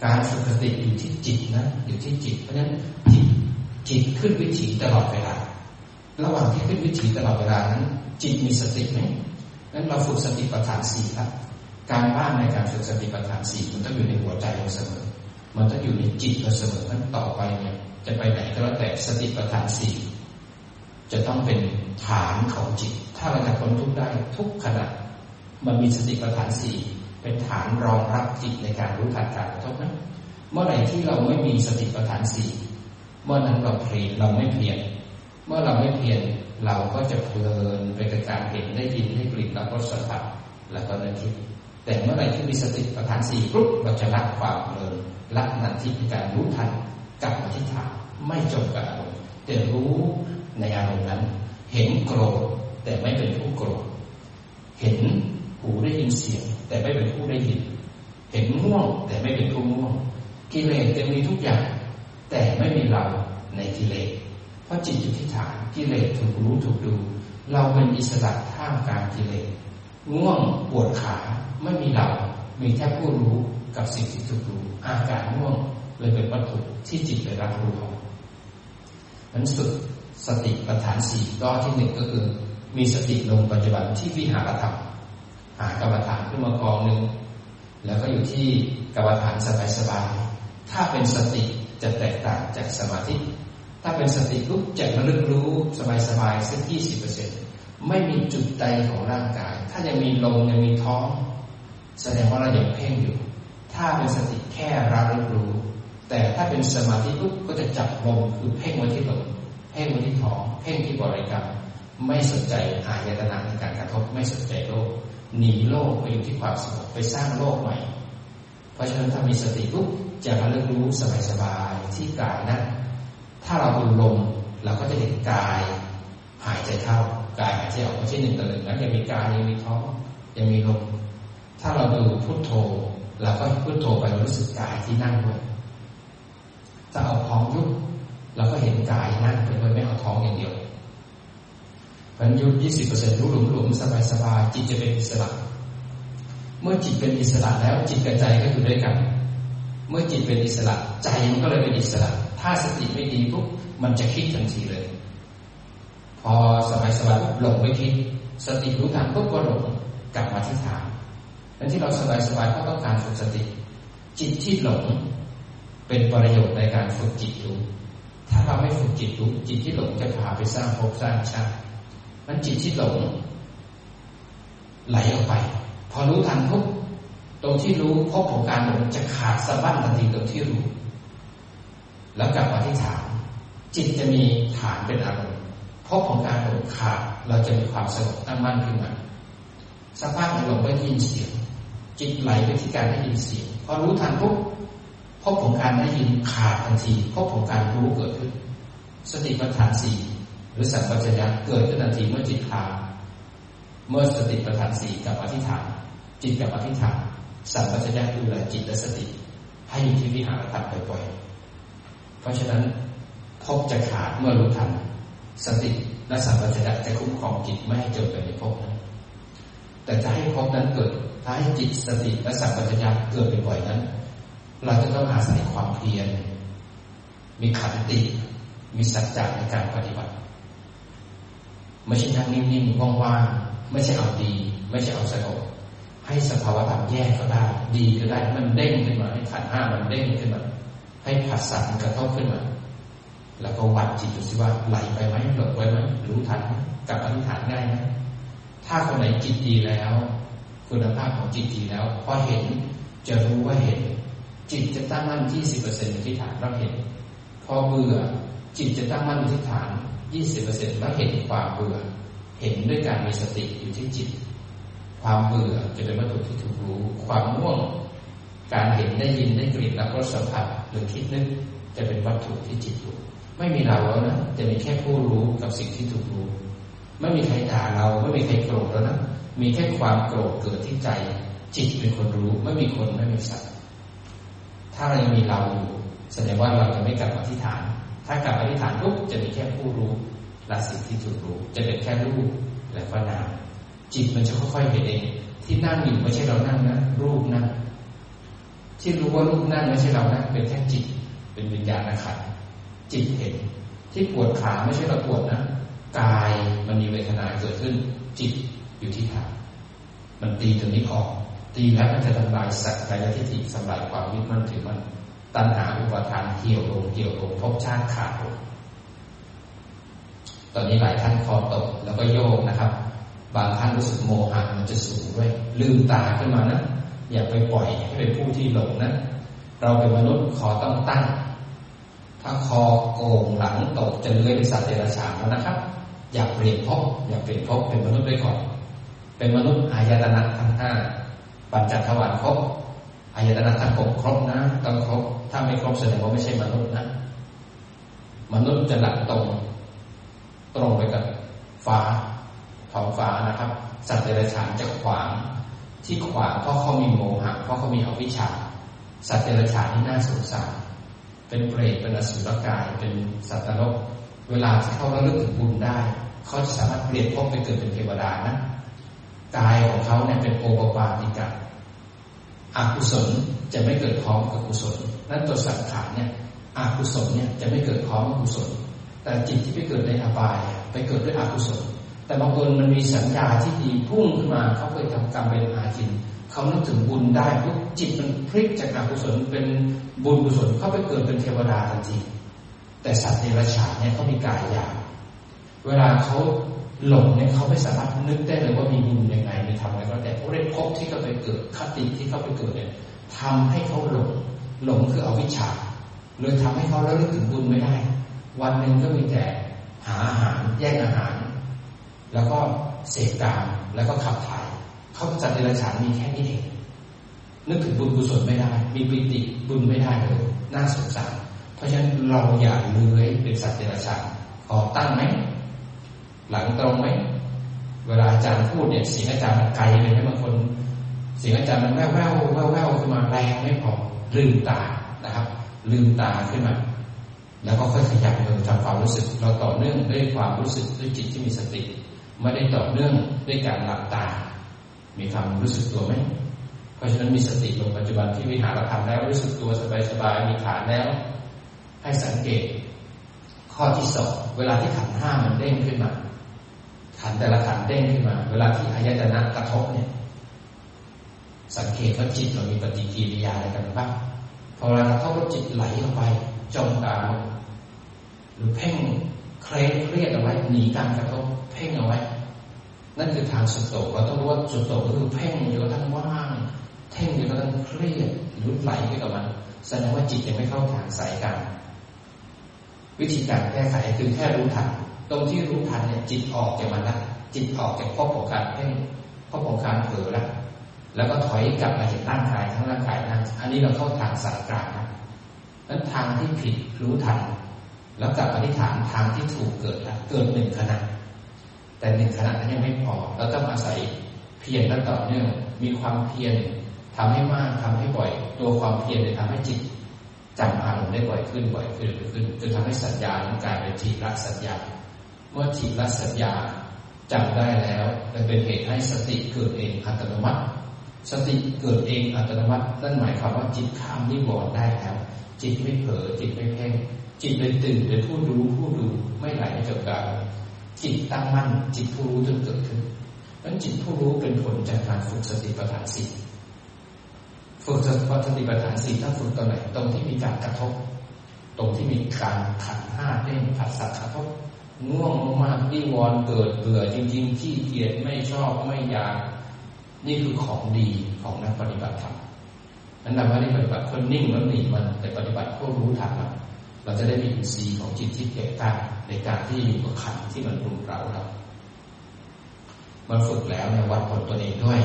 การฝึกสติอยู่ที่จิตนะ อยู่ที่จิต เพราะฉะนั้นจิตจิตขึ้นวิถีตลอดเวลา ระหว่างที่ขึ้นวิถีตลอดเวลานั้น จิตมีสติไหมนั้นเราฝึกสติปัฏฐานสี่ครับ การบ้านในการฝึกสติปัฏฐานสี่มันต้องอยู่ในหัวใจเราเสมอ มันต้องอยู่ในจิตเราเสมอนั้นต่อไปเนี่ย จะไปไหนก็แล้วแต่สติปัฏฐานสี่จะต้องเป็นฐานของจิต ถ้าเราจะพ้นทุกได้ทุกขณะมันมีสติปัฏฐานสี่เป็นฐานรองรับจิตในการรู้ทันการกระทบนะเมื่อไหร่ที่เราไม่มีสติปัฏฐานสี่เมื่อนั้นเราเพียเราไม่เพียรเมื่อเราไม่เพียรเราก็จะเพลินไปกับการเห็นได้ยินได้กลิ่นรับรสสัมผัสแล้วก็นึกคิดแต่เมื่อไหร่ที่มีสติปัฏฐานสี่ปุ๊บเราจะละความเพลินละนันทิในการรู้ทัน กับมาที่ฐานไม่จบกับอารมณ์แต่รู้ในอารมณ์นั้น เห็นโกรธแต่ไม่เป็นผู้โกรธเห็นหูได้ยินเสียง แต่ไม่เป็นผู้ได้ยิน เห็นง่วงแต่ไม่เป็นผู้ง่วงกิเลสจะมีทุกอย่าง แต่ไม่มีเราในกิเลสเพราะจิตอยู่ที่ฐานกิเลสถูกรู้ถูกดู เราเป็นอิสระท่ามกลางกิเลสง่วงปวดขาไม่มีเรา มีแค่ผู้รู้กับสิ่งที่ถูกรู้อาการง่วง เลยเป็นวัตถุที่จิตไปรับรู้เอานั้นสุดสติปัฏฐานสี่ก็ที่หนึ่งก็คือ มีสติลงปัจจุบันที่วิหารธรรมหากรรมฐานขึ้นมากองหนึ่งแล้วก็อยู่ที่กรรมฐานสบายๆถ้าเป็นสติจะแตกต่างจากสมาธิ ถ้าเป็นสติปุ๊บจะระลึกรู้สบายๆสักยี่สิบเปอร์เซ็นไม่มีจุดใดของร่างกาย ถ้ายังมีลมยังมีท้อง แสดงว่าเรายังเพ่งอยู่ ถ้าเป็นสติแค่ระลึกรู้ แต่ถ้าเป็นสมาธิปุ๊บก็จะจับลมคือเพ่งไว้ที่ลมเพ่งไว้ที่ท้องเพ่งที่บริกรรมไม่สนใจอายตนะในการกระทบไม่สนใจโลกหนีโลกไปอยู่ที่ความสงบไปสร้างโลกใหม่ เพราะฉะนั้นถ้ามีสติปุ๊บจะระลึกรู้สบายๆที่กายนั้นถ้าเราดูลมเราก็จะเห็นกายหายใจเข้ากายหายใจออกไม่ใช่หนึ่งต่อหนึ่งนั้นยังมีกายยังมีท้องยังมีลมถ้าเราดูพุทโธเราก็พุทโธไปรู้สึกกายที่นั่งด้วย ถ้าเอาท้องยุบเราก็เห็นกายนั่งไปด้วยไม่เอาท้องอย่างเดียวมันยุบยี่สิบเปอร์เซ็นต์รู้หลุมหลุมสบายสบายจิตจะเป็นอิสระ เมื่อจิตเป็นอิสระแล้วจิตกับใจก็อยู่ด้วยกัน เมื่อจิตเป็นอิสระใจมันก็เลยเป็นอิสระ ถ้าสติไม่ดีปุ๊บมันจะคิดทันทีเลย พอสบายสบายหลงไม่คิด สติรู้ทันปุ๊บก็หลงกลับมาที่ฐานนั้นที่เราสบายสบายก็ต้องการฝึกสติ จิตที่หลง เป็นประโยชน์ในการฝึกจิตรู้ถ้าเราไม่ฝึกจิตรู้จิตที่หลงจะพาไปสร้างภพสร้างชาติมันจิตที่หลง ไหลออกไป พอรู้ทันปุ๊บตรงที่รู้พบของการหลงจะขาดสะบั้นทันทีตรงที่รู้ แล้วกลับมาที่ฐาน จิตจะมีฐานเป็นอารมณ์พบของการหลงขาดเราจะมีความสงบตั้งมั่นขึ้นมาสภาพของหลงไปยินเสียง จิตไหลไปที่การได้ยินเสียงพอรู้ทันปุ๊บ พบของการได้ยินขาดทันทีพบของการรู้เกิดขึ้น สติปัฏฐานสี่หรือสัมปชัญญะเกิดขึ้นทันทีเมื่อจิตคาเมื่อสติปัฏฐานสี่กับอธิษฐาน จิตกับอธิษฐานสัมปชัญญะดูแลจิตและสติ ให้อยู่ที่วิหารธรรมบ่อยๆเพราะฉะนั้นพบจะขาดเมื่อรู้ทันสติและสัมปชัญญะจะคุ้มครองจิตไม่ให้จมไปในภพนั้น แต่จะให้ภพนั้นเกิดถ้าให้จิตสติและสัมปชัญญะเกิดบ่อยๆนั้น เราจะต้องอาศัยความเพียร มีขันติ มีสัจจะในการปฏิบัติ ไม่ใช่นั่งนิ่งๆว่างๆ ไม่ใช่เอาดี ไม่ใช่เอาสงบ ให้สภาวะธรรมแยกก็ได้ ดีก็ได้ มันเด้งขึ้นมา ให้ขันห้ามันเด้งขึ้นมา ให้ผัสสะมันกระทบขึ้นมา แล้วก็วัดจิตดูสิว่าไหลไปไหมหลบไปไหมรู้ทันกับอธิษฐานง่ายไหมถ้าคนไหนจิตดีแล้ว คุณภาพของจิตดีแล้วพอเห็นจะรู้ว่าเห็น จิตจะตั้งมั่นที่สิบเปอร์เซ็นต์ที่ฐานเราเห็น พอเบื่อจิตจะตั้งมั่นที่ฐานยี่สิบเปอร์เซ็นต์แล้วเห็นความเบื่อ เห็นด้วยการมีสติอยู่ที่จิต ความเบื่อจะเป็นวัตถุที่ถูกรู้ ความง่วง การเห็นได้ยินได้กลิ่นแล้วก็สัมผัสหรือคิดนึกจะเป็นวัตถุที่จิตรู้ไม่มีเราแล้วนะจะมีแค่ผู้รู้กับสิ่งที่ถูกรู้ ไม่มีใครด่าเราไม่มีใครโกรธแล้วนะมีแค่ความโกรธเกิดที่ใจ จิตเป็นคนรู้ ไม่มีคนไม่มีสัตว์ ถ้าเรายังมีเราอยู่แสดงว่าเราจะไม่กลับมาที่ฐาน ถ้ากลับมาที่ฐานปุ๊บจะมีแค่ผู้รู้ละสิที่ถูกรู้ จะเป็นแค่รูปและก็นามจิตมันจะค่อยๆเห็นเอง ที่นั่งอยู่ไม่ใช่เรานั่งนะรูปนั่งที่รู้ว่ารูปนั่งไม่ใช่เรานะเป็นแค่จิต เป็นวิญญาณขันจิตเห็น ที่ปวดขาไม่ใช่เราปวดนะกายมันมีเวทนาเกิดขึ้น จิตอยู่ที่ขามันตีตรงนี้ออก ตีแล้วมันจะทำลายสักกายทิฏฐิทำลายความยึดมั่นถือมั่นตัณหาอุปทานเกี่ยวลงเกี่ยวลงพบชาติขาดลงตอนนี้หลายท่านคอตกแล้วก็โยกนะครับ บางท่านรู้สึกโมหะมันจะสูงด้วย ลืมตาขึ้นมานะอย่าไปปล่อยให้เป็นผู้ที่หลงนะเราเป็นมนุษย์ขอต้องตั้ง ถ้าคอโก่งหลังตกจะเลื้อยเป็นสัตว์เดรัจฉานแล้วนะครับ อยากเปลี่ยนภพอยากเปลี่ยนภพเป็นมนุษย์ด้วยก่อน เป็นมนุษย์อายตนะทั้งห้า ปัญจทวารครบอายตนะทั้งหกครบนะต้องครบ ถ้าไม่ครบแสดงว่าไม่ใช่มนุษย์นะ มนุษย์จะหลักตรง ตรงไปกับฟ้าท้องฟ้านะครับ สัตว์เดรัจฉานจะขวาง ที่ขวางเพราะเขามีโมหะเพราะเขามีอวิชชา สัตว์เดรัจฉานที่น่าสงสารเป็นเปรตเป็นอสุรกายเป็นสัตว์นรก เวลาที่เขาระลึกถึงบุญได้ เขาจะสามารถเปลี่ยนภพไปเกิดเป็นเทวดานะ กายของเขาเนี่ยเป็นโอปปาติกะอกุศลจะไม่เกิดพร้อมกับกุศล นั้นตัวสังขารเนี่ยอกุศลเนี่ยจะไม่เกิดพร้อมกับกุศล แต่จิตที่ไปเกิดในอบายไปเกิดด้วยอกุศล แต่บางคนมันมีสัญญาที่ดีพุ่งขึ้นมาเขาเคยทำกรรมเป็นอาจินเขานึกถึงบุญได้ปุ๊บจิตมันพลิกจากอกุศลเป็นบุญกุศลเขาไปเกิดเป็นเทวดาทันที แต่สัตว์ในราชาเนี่ยเขามีกายหยาบเวลาเขา หลงเนี่ยเขาไม่สามารถนึกได้เลยว่ามีบุญยังไงมีทำอะไรก็แต่เขาได้พบที่เขาไปเกิดคติที่เขาไปเกิดเนี่ยทำให้เขาหลงหลงคือเอาวิชาเลยทำให้เขาระลึกถึงบุญไม่ได้ วันหนึ่งก็มีแต่หาอาหารแย่งอาหาร แล้วก็เสกกามแล้วก็ขับถ่ายเขาจัดเดรัจฉานมีแค่นี้เองนึกถึงบุญกุศลไม่ได้ มีปิติบุญไม่ได้เลยน่าสงสารเพราะฉะนั้นเราอย่าเลื้อยเป็นสัตว์เดรัจฉานขอตั้งไหม หลังตรงไหมเวลาอาจารย์พูดเนี่ยเสียงอาจารย์มันไกลเลยไหมบางคน เสียงอาจารย์มันแว่วแว่วแว่วแว่วขึ้นมาแรงไม่พอลืมตานะครับ ลืมตาขึ้นมา แล้วก็ค่อยขยับมือทำความรู้สึก เราต่อเนื่องด้วยความรู้สึกด้วยจิตที่มีสติไม่ได้ต่อเนื่องด้วยการหลับตา มีความรู้สึกตัวไหมเพราะฉะนั้นมีสติลงปัจจุบันที่วิหารธรรมแล้วรู้สึกตัวสบายๆมีฐานแล้ว ให้สังเกต ข้อที่สองเวลาที่ขันห้ามันเด้งขึ้นมา ขันแต่ละขันเด้งขึ้นมา เวลาที่อายตนะกระทบเนี่ย สังเกตว่าจิตเรามีปฏิกิริยาอะไรกันบ้างพอเวลากระทบจิตไหลเข้าไปจมตาหรือเพ่งเคร่งเครียดเอาไว้หนีการกระทบเพ่งเอาไว้ นั่นคือทางสุดโต่งเราต้องรู้ว่าสุดโต่งก็คือเพ่งอยู่กับทั้งว่างเพ่งอยู่กับทั้งเครียดหรือไหลไปกับมันแสดงว่าจิตยังไม่เข้าทางสายการวิธีการแก้ไขคือแค่รู้ทัน ตรงที่รู้ทันเนี่ยจิตออกจากมันละจิตออกจากพบของการเพ่งพบของการเผลอละแล้วก็ถอยกลับมาเห็นร่างกายทั้งร่างกายนั้นอันนี้เราเข้าทางสายกลางนะนั้นทางที่ผิดรู้ทัน แล้วกลับอธิษฐานทางที่ถูกเกิดละเกิดหนึ่งขณะแต่หนึ่งขณะนั้นยังไม่พอเราต้องอาศัยเพียรและต่อเนื่องมีความเพียรทำให้มากทำให้บ่อย ตัวความเพียรจะทำให้จิตจำอารมณ์ได้บ่อยขึ้นบ่อยขึ้นบ่อยขึ้นจนทำให้สัญญามันกลายเป็นทีละสัญญา เมื่อทีละสัญญาจำได้แล้วจะเป็นเหตุให้สติเกิดเองอัตโนมัติ สติเกิดเองอัตโนมัตินั่นหมายความว่าจิตข้ามนิวรณ์ได้แล้ว จิตไม่เผลอจิตไม่เพ่งจิตเป็นตื่นเป็นผู้รู้ผู้ดูไม่ไหลจบการจิตตั้งมั่นจิตผู้รู้จนเกิดขึ้นนั้นจิตผู้รู้เป็นผลจากการฝึกสติปัฏฐานสี่ฝึกสติปัฏฐานสี่ถ้าฝึกตรงไหนตรงที่มีการกระทบ ตรงที่มีการขันห้าเด้งผัสสะกระทบ ง่วงมากนิวรณ์เกิดเบื่อจริงๆที่เกียดไม่ชอบไม่อยาก นี่คือของดีของนักปฏิบัติธรรมนั้นเราไม่ได้ปฏิบัติคนนิ่งแล้วหนีมันแต่ปฏิบัติเพื่อรู้ทันมันเราจะได้มีอินทรีย์ของจิตที่เก่กล้าในการที่อยู่กับขันที่มันรุนเราเรามาฝึกแล้วเนี่ยวัดผลตัวเองด้วย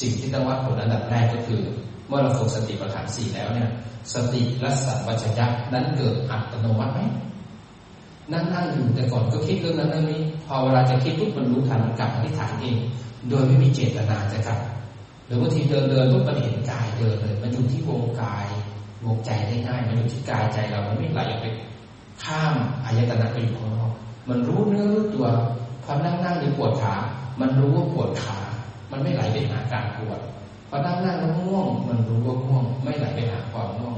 สิ่งที่ต้องวัดผลอันดับแรกก็คือ เมื่อเราฝึกสติปัฏฐานสี่แล้วเนี่ย สติและสัมปชัญญะนั้นเกิดอัตโนมัติไหม นั่งนั่งอยู่แต่ก่อนก็คิดเรื่องนั้นเรื่องนี้ พอเวลาจะคิดปุ๊บมันรู้ทันมันกลับมาที่ฐานเองโดยไม่มีเจตนาจะกลับหรือบางทีเดินเดินปุ๊บมันเห็นกายเดินเลยมันอยู่ที่วงกายวงใจได้ง่ายมันอยู่ที่กายใจเรามันไม่ไหลออกไปข้ามอายตนะไปอยู่ข้างนอกมันรู้เนื้อรู้ตัวพอนั่งนั่งอยู่ปวดขา มันรู้ว่าปวดขา มันไม่ไหลไปหาการปวดพอนั่งนั่งแล้วง่วง มันรู้ว่าง่วง ไม่ไหลไปหาความง่วง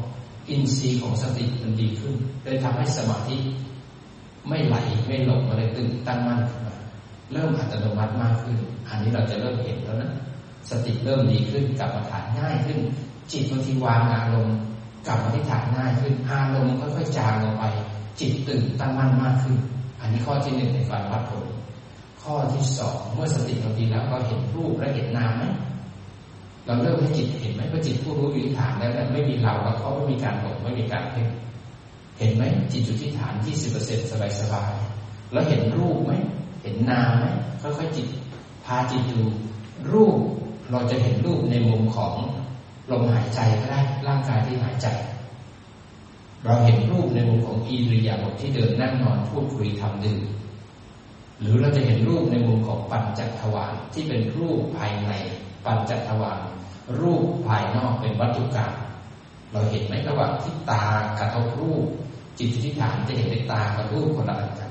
อินทรีย์ของสติมันดีขึ้นเลยทำให้สมาธิ ไม่ไหลไม่หลงมาเลยตื่นตั้งมั่นขึ้นมาเริ่มอัตโนมัติมากขึ้น อันนี้เราจะเริ่มเห็นแล้วนะสติเริ่มดีขึ้นกลับมาฐานง่ายขึ้น จิตบางทีวางอารมณ์กลับมาที่ฐานง่ายขึ้น อารมณ์ค่อยๆจางลงไป จิตตื่นตั้งมั่นมากขึ้น อันนี้ข้อที่หนึ่งในการวัดผลข้อที่สองเมื่อสติเราดีแล้วเราเห็นรูปและเห็นนามไหมเราเริ่มให้จิตเห็นไหมว่าจิตผู้รู้อยู่ที่ฐานแล้วนไม่มีเราแล้วเขาไม่มีการหลงไม่มีการเพ่ง เห็นไหมจิตอยู่ที่ฐานยี่สิบเปอร์เซ็นสบายสบายแล้วเห็นรูปไหมเห็นนามไหมค่อยๆจิตพาจิตดูรูปเราจะเห็นรูปในมุมของลมหายใจก็ได้ร่างกายที่หายใจ เราเห็นรูปในมุมของอิริยาบถที่เดินนั่งนอนพูดคุยทำดื่มหรือเราจะเห็นรูปในมุมของปัญจทวารที่เป็นรูปภายในปัญจทวารรูปภายนอกเป็นวัตถุกรรมเราเห็นไหมระหว่างที่ตากระทบรูป จิตที่ฐานจะเห็นในตากับรูปคนละอันกัน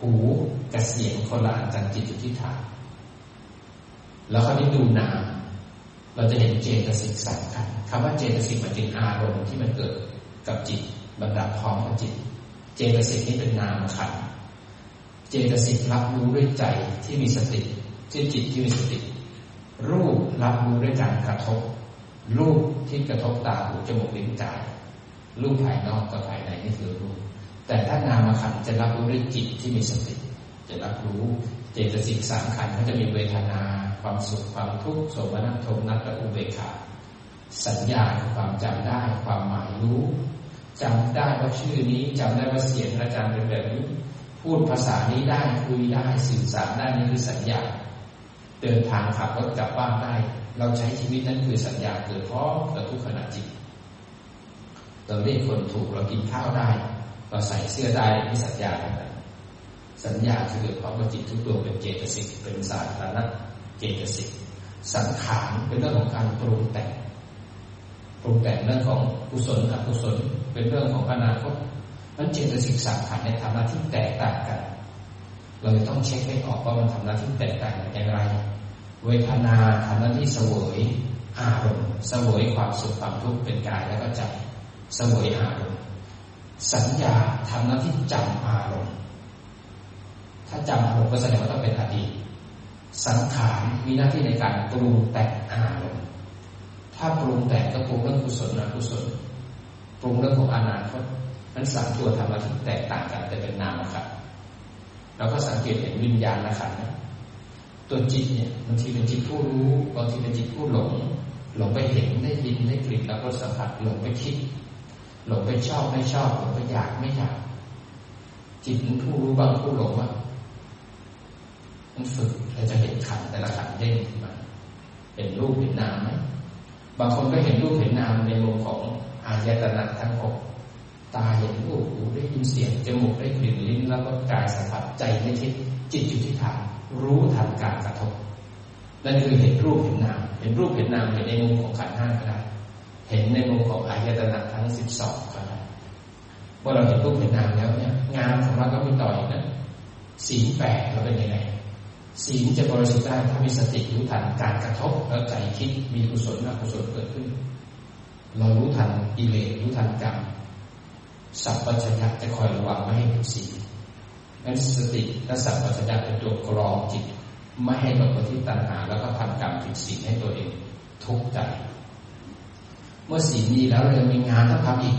หูกับเสียงคนละอันจากจิตที่ฐานแล้วคราวนี้ดูนามเราจะเห็นเจตสิกสามขันคำว่าเจตสิกมันเป็นอารมณ์ที่มันเกิดกับจิตบรรดาพร้อมกับจิต เจตสิกนี้เป็นนามขันเจตสิกรับรู้ด้วยใจที่มีสติที่จิตที่มีสติ รูปรับรู้ด้วยการกระทบ รูปที่กระทบตาหูจมูกลิ้นกาย รูปภายนอกกับภายในนี่คือรูปแต่ถ้านามขันจะรับรู้ด้วยจิตที่มีสติ จะรับรู้เจตสิกสามขันเขาจะมีเวทนา ความสุขความทุกข์โสมนัสโทมนัสและอุเบกขาสัญญาความจำได้ความหมายรู้จำได้ว่าชื่อนี้จำได้ว่าเสียงอาจารย์เป็นแบบนี้ พูดภาษานี้ได้คุยได้สื่อสารได้นี่คือสัญญา เดินทางขับรถกลับบ้านได้ เราใช้ชีวิตนั้นคือสัญญาเกิดพร้อมกับทุกขณะจิต เราเรียกคนถูกเรากินข้าวได้ เราใส่เสื้อได้นี่สัญญาอะไรสัญญาคือเกิดพร้อมกับจิตทุกดวงเป็นเจตสิกเป็นสาธารณะเจตสิกสังขารเป็นเรื่องของการปรุงแต่งปรุงแต่งเรื่องของกุศลอกุศลเป็นเรื่องของอนาคตมันเจตสิกสามขันเนี่ยทำหน้าที่แตกต่างกัน เราต้องเช็คให้ออกว่ามันทำหน้าที่แตกต่างกันอย่างไร เวทนาทำหน้าที่เสวยอารมณ์เสวยความสุขความทุกข์เป็นกายแล้วก็ใจ สวยอารมณ์สัญญาทำหน้าที่จำอารมณ์ถ้าจำอารมณ์ก็แสดงว่าต้องเป็นอดีต สังขารมีหน้าที่ในการปรุงแต่งอารมณ์ถ้าปรุงแต่งก็ปรุงเรื่องกุศลอกุศลปรุงเรื่องของอนาคตนั้นสามตัวทำมาที่แตกต่างกันแต่เป็นนามขันเราก็สังเกตเห็นวิญญาณนะขันนะตัวจิตเนี่ยบางทีเป็นจิตผู้รู้บางทีเป็นจิตผู้หลง หลงไปเห็นได้ยินได้กลิ่นแล้วก็สัมผัสหลงไปคิด หลงไปชอบไม่ชอบหลงไปอยากไม่อยาก จิตผู้รู้บางผู้หลงว่ามันฝึกเราจะเห็นขันแต่ละขันเด้งขึ้นมาเห็นรูปเห็นนามไหมบางคนก็เห็นรูปเห็นนามในมุมของอายตนะทั้งหกตาเห็นรูปหูได้ยินเสียงจมูกได้กลิ่นลิ้นแล้วก็กายสัมผัสใจไม่คิดจิตอยู่ที่ฐานรู้ทันการกระทบนั่นคือเห็นรูปเห็นนาม เห็นรูปเห็นนามเห็นในมุมของขันห้าก็ได้ เห็นในมุมของอายตนะทั้งสิบสองก็ได้เมื่อเราเห็นรูปเห็นนามแล้วเนี่ยงานของเราก็มีต่ออีกนะสีแปดเราเป็นยังไงสีจะบริสุทธิ์ได้ถ้ามีสติรู้ทันการกระทบแล้วใจคิดมีกุศลอกุศลเกิดขึ้น เรารู้ทันอิเลสรู้ทันกรรมสัพพัญญะจะคอยระวังไม่ให้ผิดศีลนั้นสติและสัพพัญญะเป็นตัวกรองจิต ไม่ให้หลงไปที่ตัณหาแล้วก็ทำกรรมผิดศีลให้ตัวเองทุกข์ใจ เมื่อศีลดีแล้วเรายังมีงานต้องทำอีก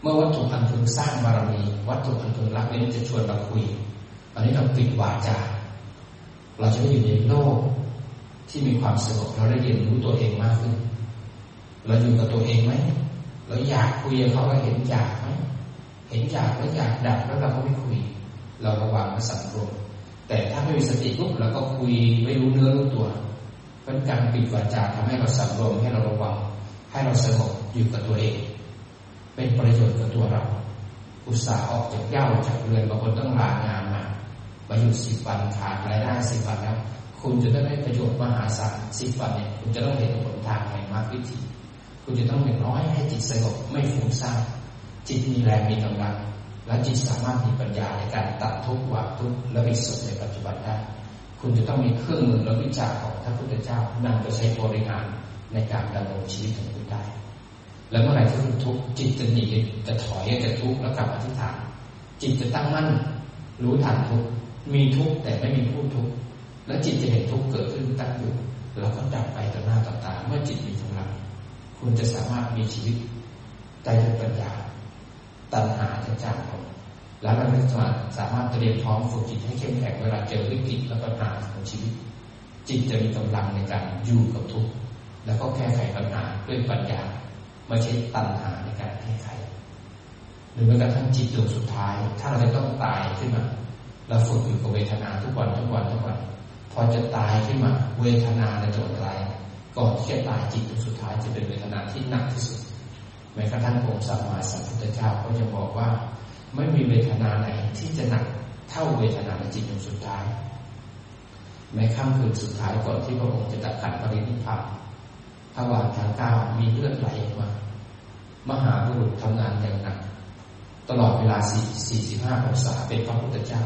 เมื่อวัตถุอันพึงสร้างบารมี วัตถุอันพึงรักนี้จะชวนเราคุยตอนนี้เราปิดวาจา เราจะได้อยู่ในโลกที่มีความสงบเราได้เรียนรู้ตัวเองมากขึ้น เราอยู่กับตัวเองไหม เราอยากคุยกับเขาเราเห็นอยากไหม เห็นอยากแล้วอยากดับแล้วเราก็ไม่คุย เราระวังมาสังรวมแต่ถ้าไม่มีสติปุ๊บเราก็คุยไม่รู้เนื้อรู้ตัว เป็นการปิดวาจาทำให้เราสังรวมให้เราระวัง ให้เราสงบอยู่กับตัวเอง เป็นประโยชน์กับตัวเรา อุตส่าห์ออกจากเย้าจากเรือนบางคนต้องลางานมามาอยู่สิบวันขาดรายได้สิบวันแล้ว คุณจะได้ประโยชน์มหาศาลสิบวันเนี่ยคุณจะต้องเห็นผลทางแห่งมรรควิธี คุณจะต้องอย่างน้อยให้จิตสงบไม่ฟุ้งซ่านจิตมีแรงมีกำลัง และจิตสามารถมีปัญญาในการตัดทุกข์วางทุกข์และมีสุขในปัจจุบันได้ คุณจะต้องมีเครื่องมือและวิชาของพระพุทธเจ้านำไปใช้บริหาร ในการดำรงชีวิตของคุณได้ แล้วเมื่อไหร่ที่คุณทุกข์จิตจะหนีจะถอยจะทุกข์แล้วกลับมาที่ฐานจิตจะตั้งมั่น รู้ทันทุกข์มีทุกข์แต่ไม่มีผู้ทุกข์และจิตจะเห็นทุกข์เกิดขึ้นตั้งอยู่แล้วก็ดับไปต่อหน้าต่อตาเมื่อจิตมีกำลังคุณจะสามารถมีชีวิตใจด้วยปัญญา ตัณหาจะจางลงแล้วเราจะสามารถเตรียมพร้อมฝึกจิตให้เข้มแข็งเวลาเจอวิกฤตและปัญหาของชีวิต จิตจะมีกำลังในการอยู่กับทุกข์ แล้วก็แก้ไขปัญหาด้วยปัญญาไม่ใช่ตัณหาในการแก้ไขหรือแม้กระทั่งจิตดวงสุดท้าย ถ้าเราจะต้องตายขึ้นมาเราฝึกอยู่กับเวทนาทุกวันทุกวันทุกวันพอจะตายขึ้นมา เวทนาในจังหวะไรก่อนที่จะตายจิตดวงสุดท้ายจะเป็นเวทนาที่หนักที่สุดแม้กระทั่งองค์สัมมาสัมพุทธเจ้าก็จะบอกว่า ไม่มีเวทนาไหนที่จะหนักเท่าเวทนาในจิตดวงสุดท้ายแม้ค่ำคืนสุดท้ายก่อนที่พระองค์จะตัดขันปรินิพพาน ทวารทางก้ามีเลือดไหลออกมา มหาบุรุษทำงานอย่างหนัก ตลอดเวลาสี่สิบห้าองศาเป็นพระพุทธเจ้า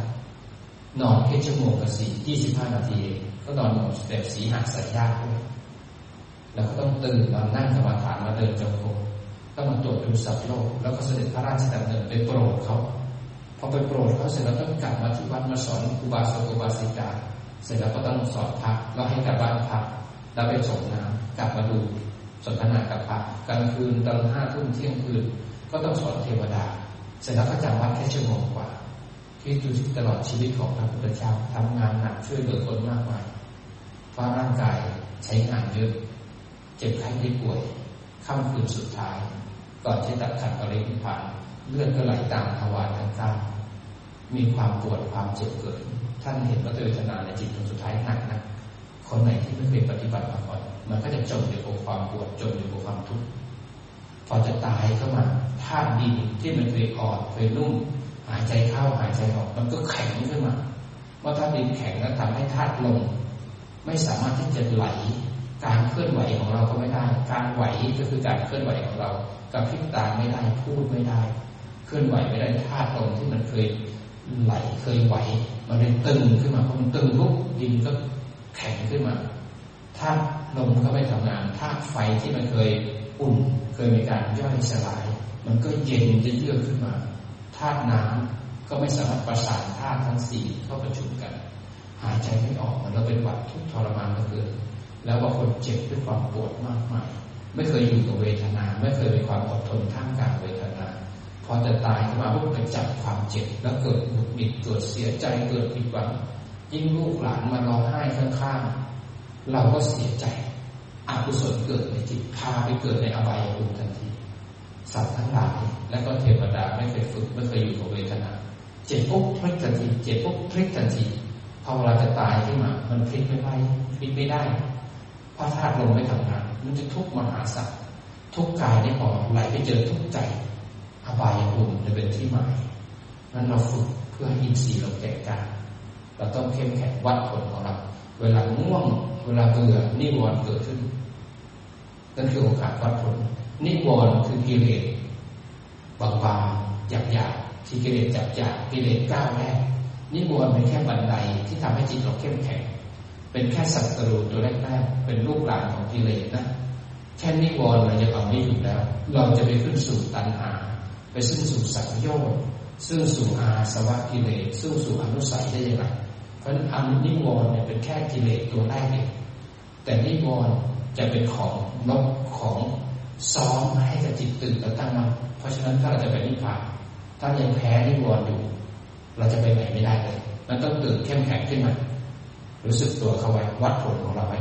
นอนแค่ชั่วโมงกับสี่ยี่สิบห้านาทีเองก็นอนแบบสีหักใส่ยากเลยแล้วก็ต้องตื่นมานั่งกรรมฐานมาเดินจงกรมก็มาตรวจดูสัตว์โลก แล้วก็เสด็จพระราชดำเนินไปโปรดเขาพอไปโปรดเขาเสร็จแล้วต้องกลับมาที่วัดมาสอนอุบาสกอุบาสิกาเสร็จแล้วก็ต้องสอนพระแล้วให้กลับบ้านพัก แล้วไปส่งน้ำกลับมาดูสนทนากับพระกลางคืนตอนห้าทุ่มเที่ยงคืน ก็ต้องสอนเทวดาเสร็จแล้วก็จำวัดแค่ชั่วโมงกว่าที่ดูที่ตลอดชีวิตของพระพุทธเจ้าทำงานหนักช่วยเหลือคนมากมายเพราะร่างกายใช้งานเยอะ เจ็บไข้ได้ป่วยค่ำคืนสุดท้าย ก่อนที่ตัดขัดปรินิพานเลือดก็ไหลตามทวารต่างๆมีความปวดความเจ็บเกิด ท่านเห็นว่าเวทนาในจิตตรงสุดท้ายหนักนะ คนไหนที่ไม่เคยปฏิบัติมาก่อน มันก็จะจมอยู่กับความปวดจมอยู่กับความทุกข์พอจะตายเข้ามาธาตุดินที่มันเคยอ่อนเคยนุ่มหายใจเข้าหายใจออก มันก็แข็งขึ้นมาเมื่อธาตุดินแข็งแล้วทำให้ธาตุลมไม่สามารถที่จะไหล การเคลื่อนไหวของเราก็ไม่ได้ การไหวก็คือการเคลื่อนไหวของเรากับพิบตาไม่ได้พูดไม่ได้ เคลื่อนไหวไม่ได้ธาตุลมที่มันเคยไหลเคยไหว มันเลยตึงขึ้นมาพอมันตึงปุ๊บดินก็ แข็งขึ้นมาธาตุลมก็ไม่ทำงานธาตุไฟที่มันเคยอุ่น เคยมีการย่อยสลาย มันก็เย็นจะเยือกขึ้นมาธาตุน้ำก็ไม่สามารถประสานธาตุทั้งสี่เข้าประชุมกัน หายใจไม่ออกมันแล้วเป็นหวัดทุกทรมานก็เกิดแล้วบางคนเจ็บด้วยความปวดมากมายไม่เคยอยู่กับเวทนา ไม่เคยมีความอดทนท่ามกลางเวทนา พอจะตายขึ้นมาพวกไปจับความเจ็บแล้วเกิดหงุดหงิดเกิดเสียใจเกิดผิดหวัง ยิ่งลูกหลานมาร้องไห้ข้างๆ เราก็เสียใจอกุศลเกิดในจิตพาไปเกิดในอบายภูมิทันทีสัตว์ทั้งหลายและก็เทวดาไม่เคยฝึกไม่เคยอยู่กับเวทนาเจ็บปุ๊บพลิกทันทีเจ็บปุ๊บพลิกทันทีพอเวลาจะตายขึ้นมา มันพลิกไม่ได้พลิกไม่ได้เพราะธาตุลมไม่ทำงานมันจะทุกข์มหาศาลทุกกายนี่พอไหลไปเจอทุกใจ อบายภูมิจะเป็นที่หมายนั้นเราฝึกเพื่อให้อินทรีย์เราแก่กล้า เราต้องเข้มแข็งวัดผลของเราเวลาง่วง เวลาเบื่อนิวรณ์เกิดขึ้นนั่นคือโอกาสวัดผล นิวรณ์คือกิเลสบางๆหยาบๆที่กิเลสจับจับกิเลสก้าวแรกนิวรณ์เป็นแค่บันไดที่ทำให้จิตเราเข้มแข็ง เป็นแค่ศัตรูตัวแรกๆเป็นลูกหลานของกิเลสนะแค่นิวรณ์เราจะเอาไม่อยู่แล้ว เราจะไปขึ้นสู่ตัณหา ไปซึ่งสู่สังโยชน์ซึ่งสู่อาสวะกิเลสซึ่งสู่อนุสัยได้ยังไง เพราะนั้นอนิวรณ์เนี่ยเป็นแค่กิเลสตัวแรกเองแต่นิวรณ์จะเป็นของนกของซ้อมให้กับจิตตื่นและตั้งมั่นเพราะฉะนั้นถ้าเราจะไปนิพพานถ้ายังแพ้นิวรณ์อยู่ เราจะไปไหนไม่ได้เลย มันต้องตื่นเข้มแข็งขึ้นมารู้สึกตัวเข้าไว้วัดผลของเราไว้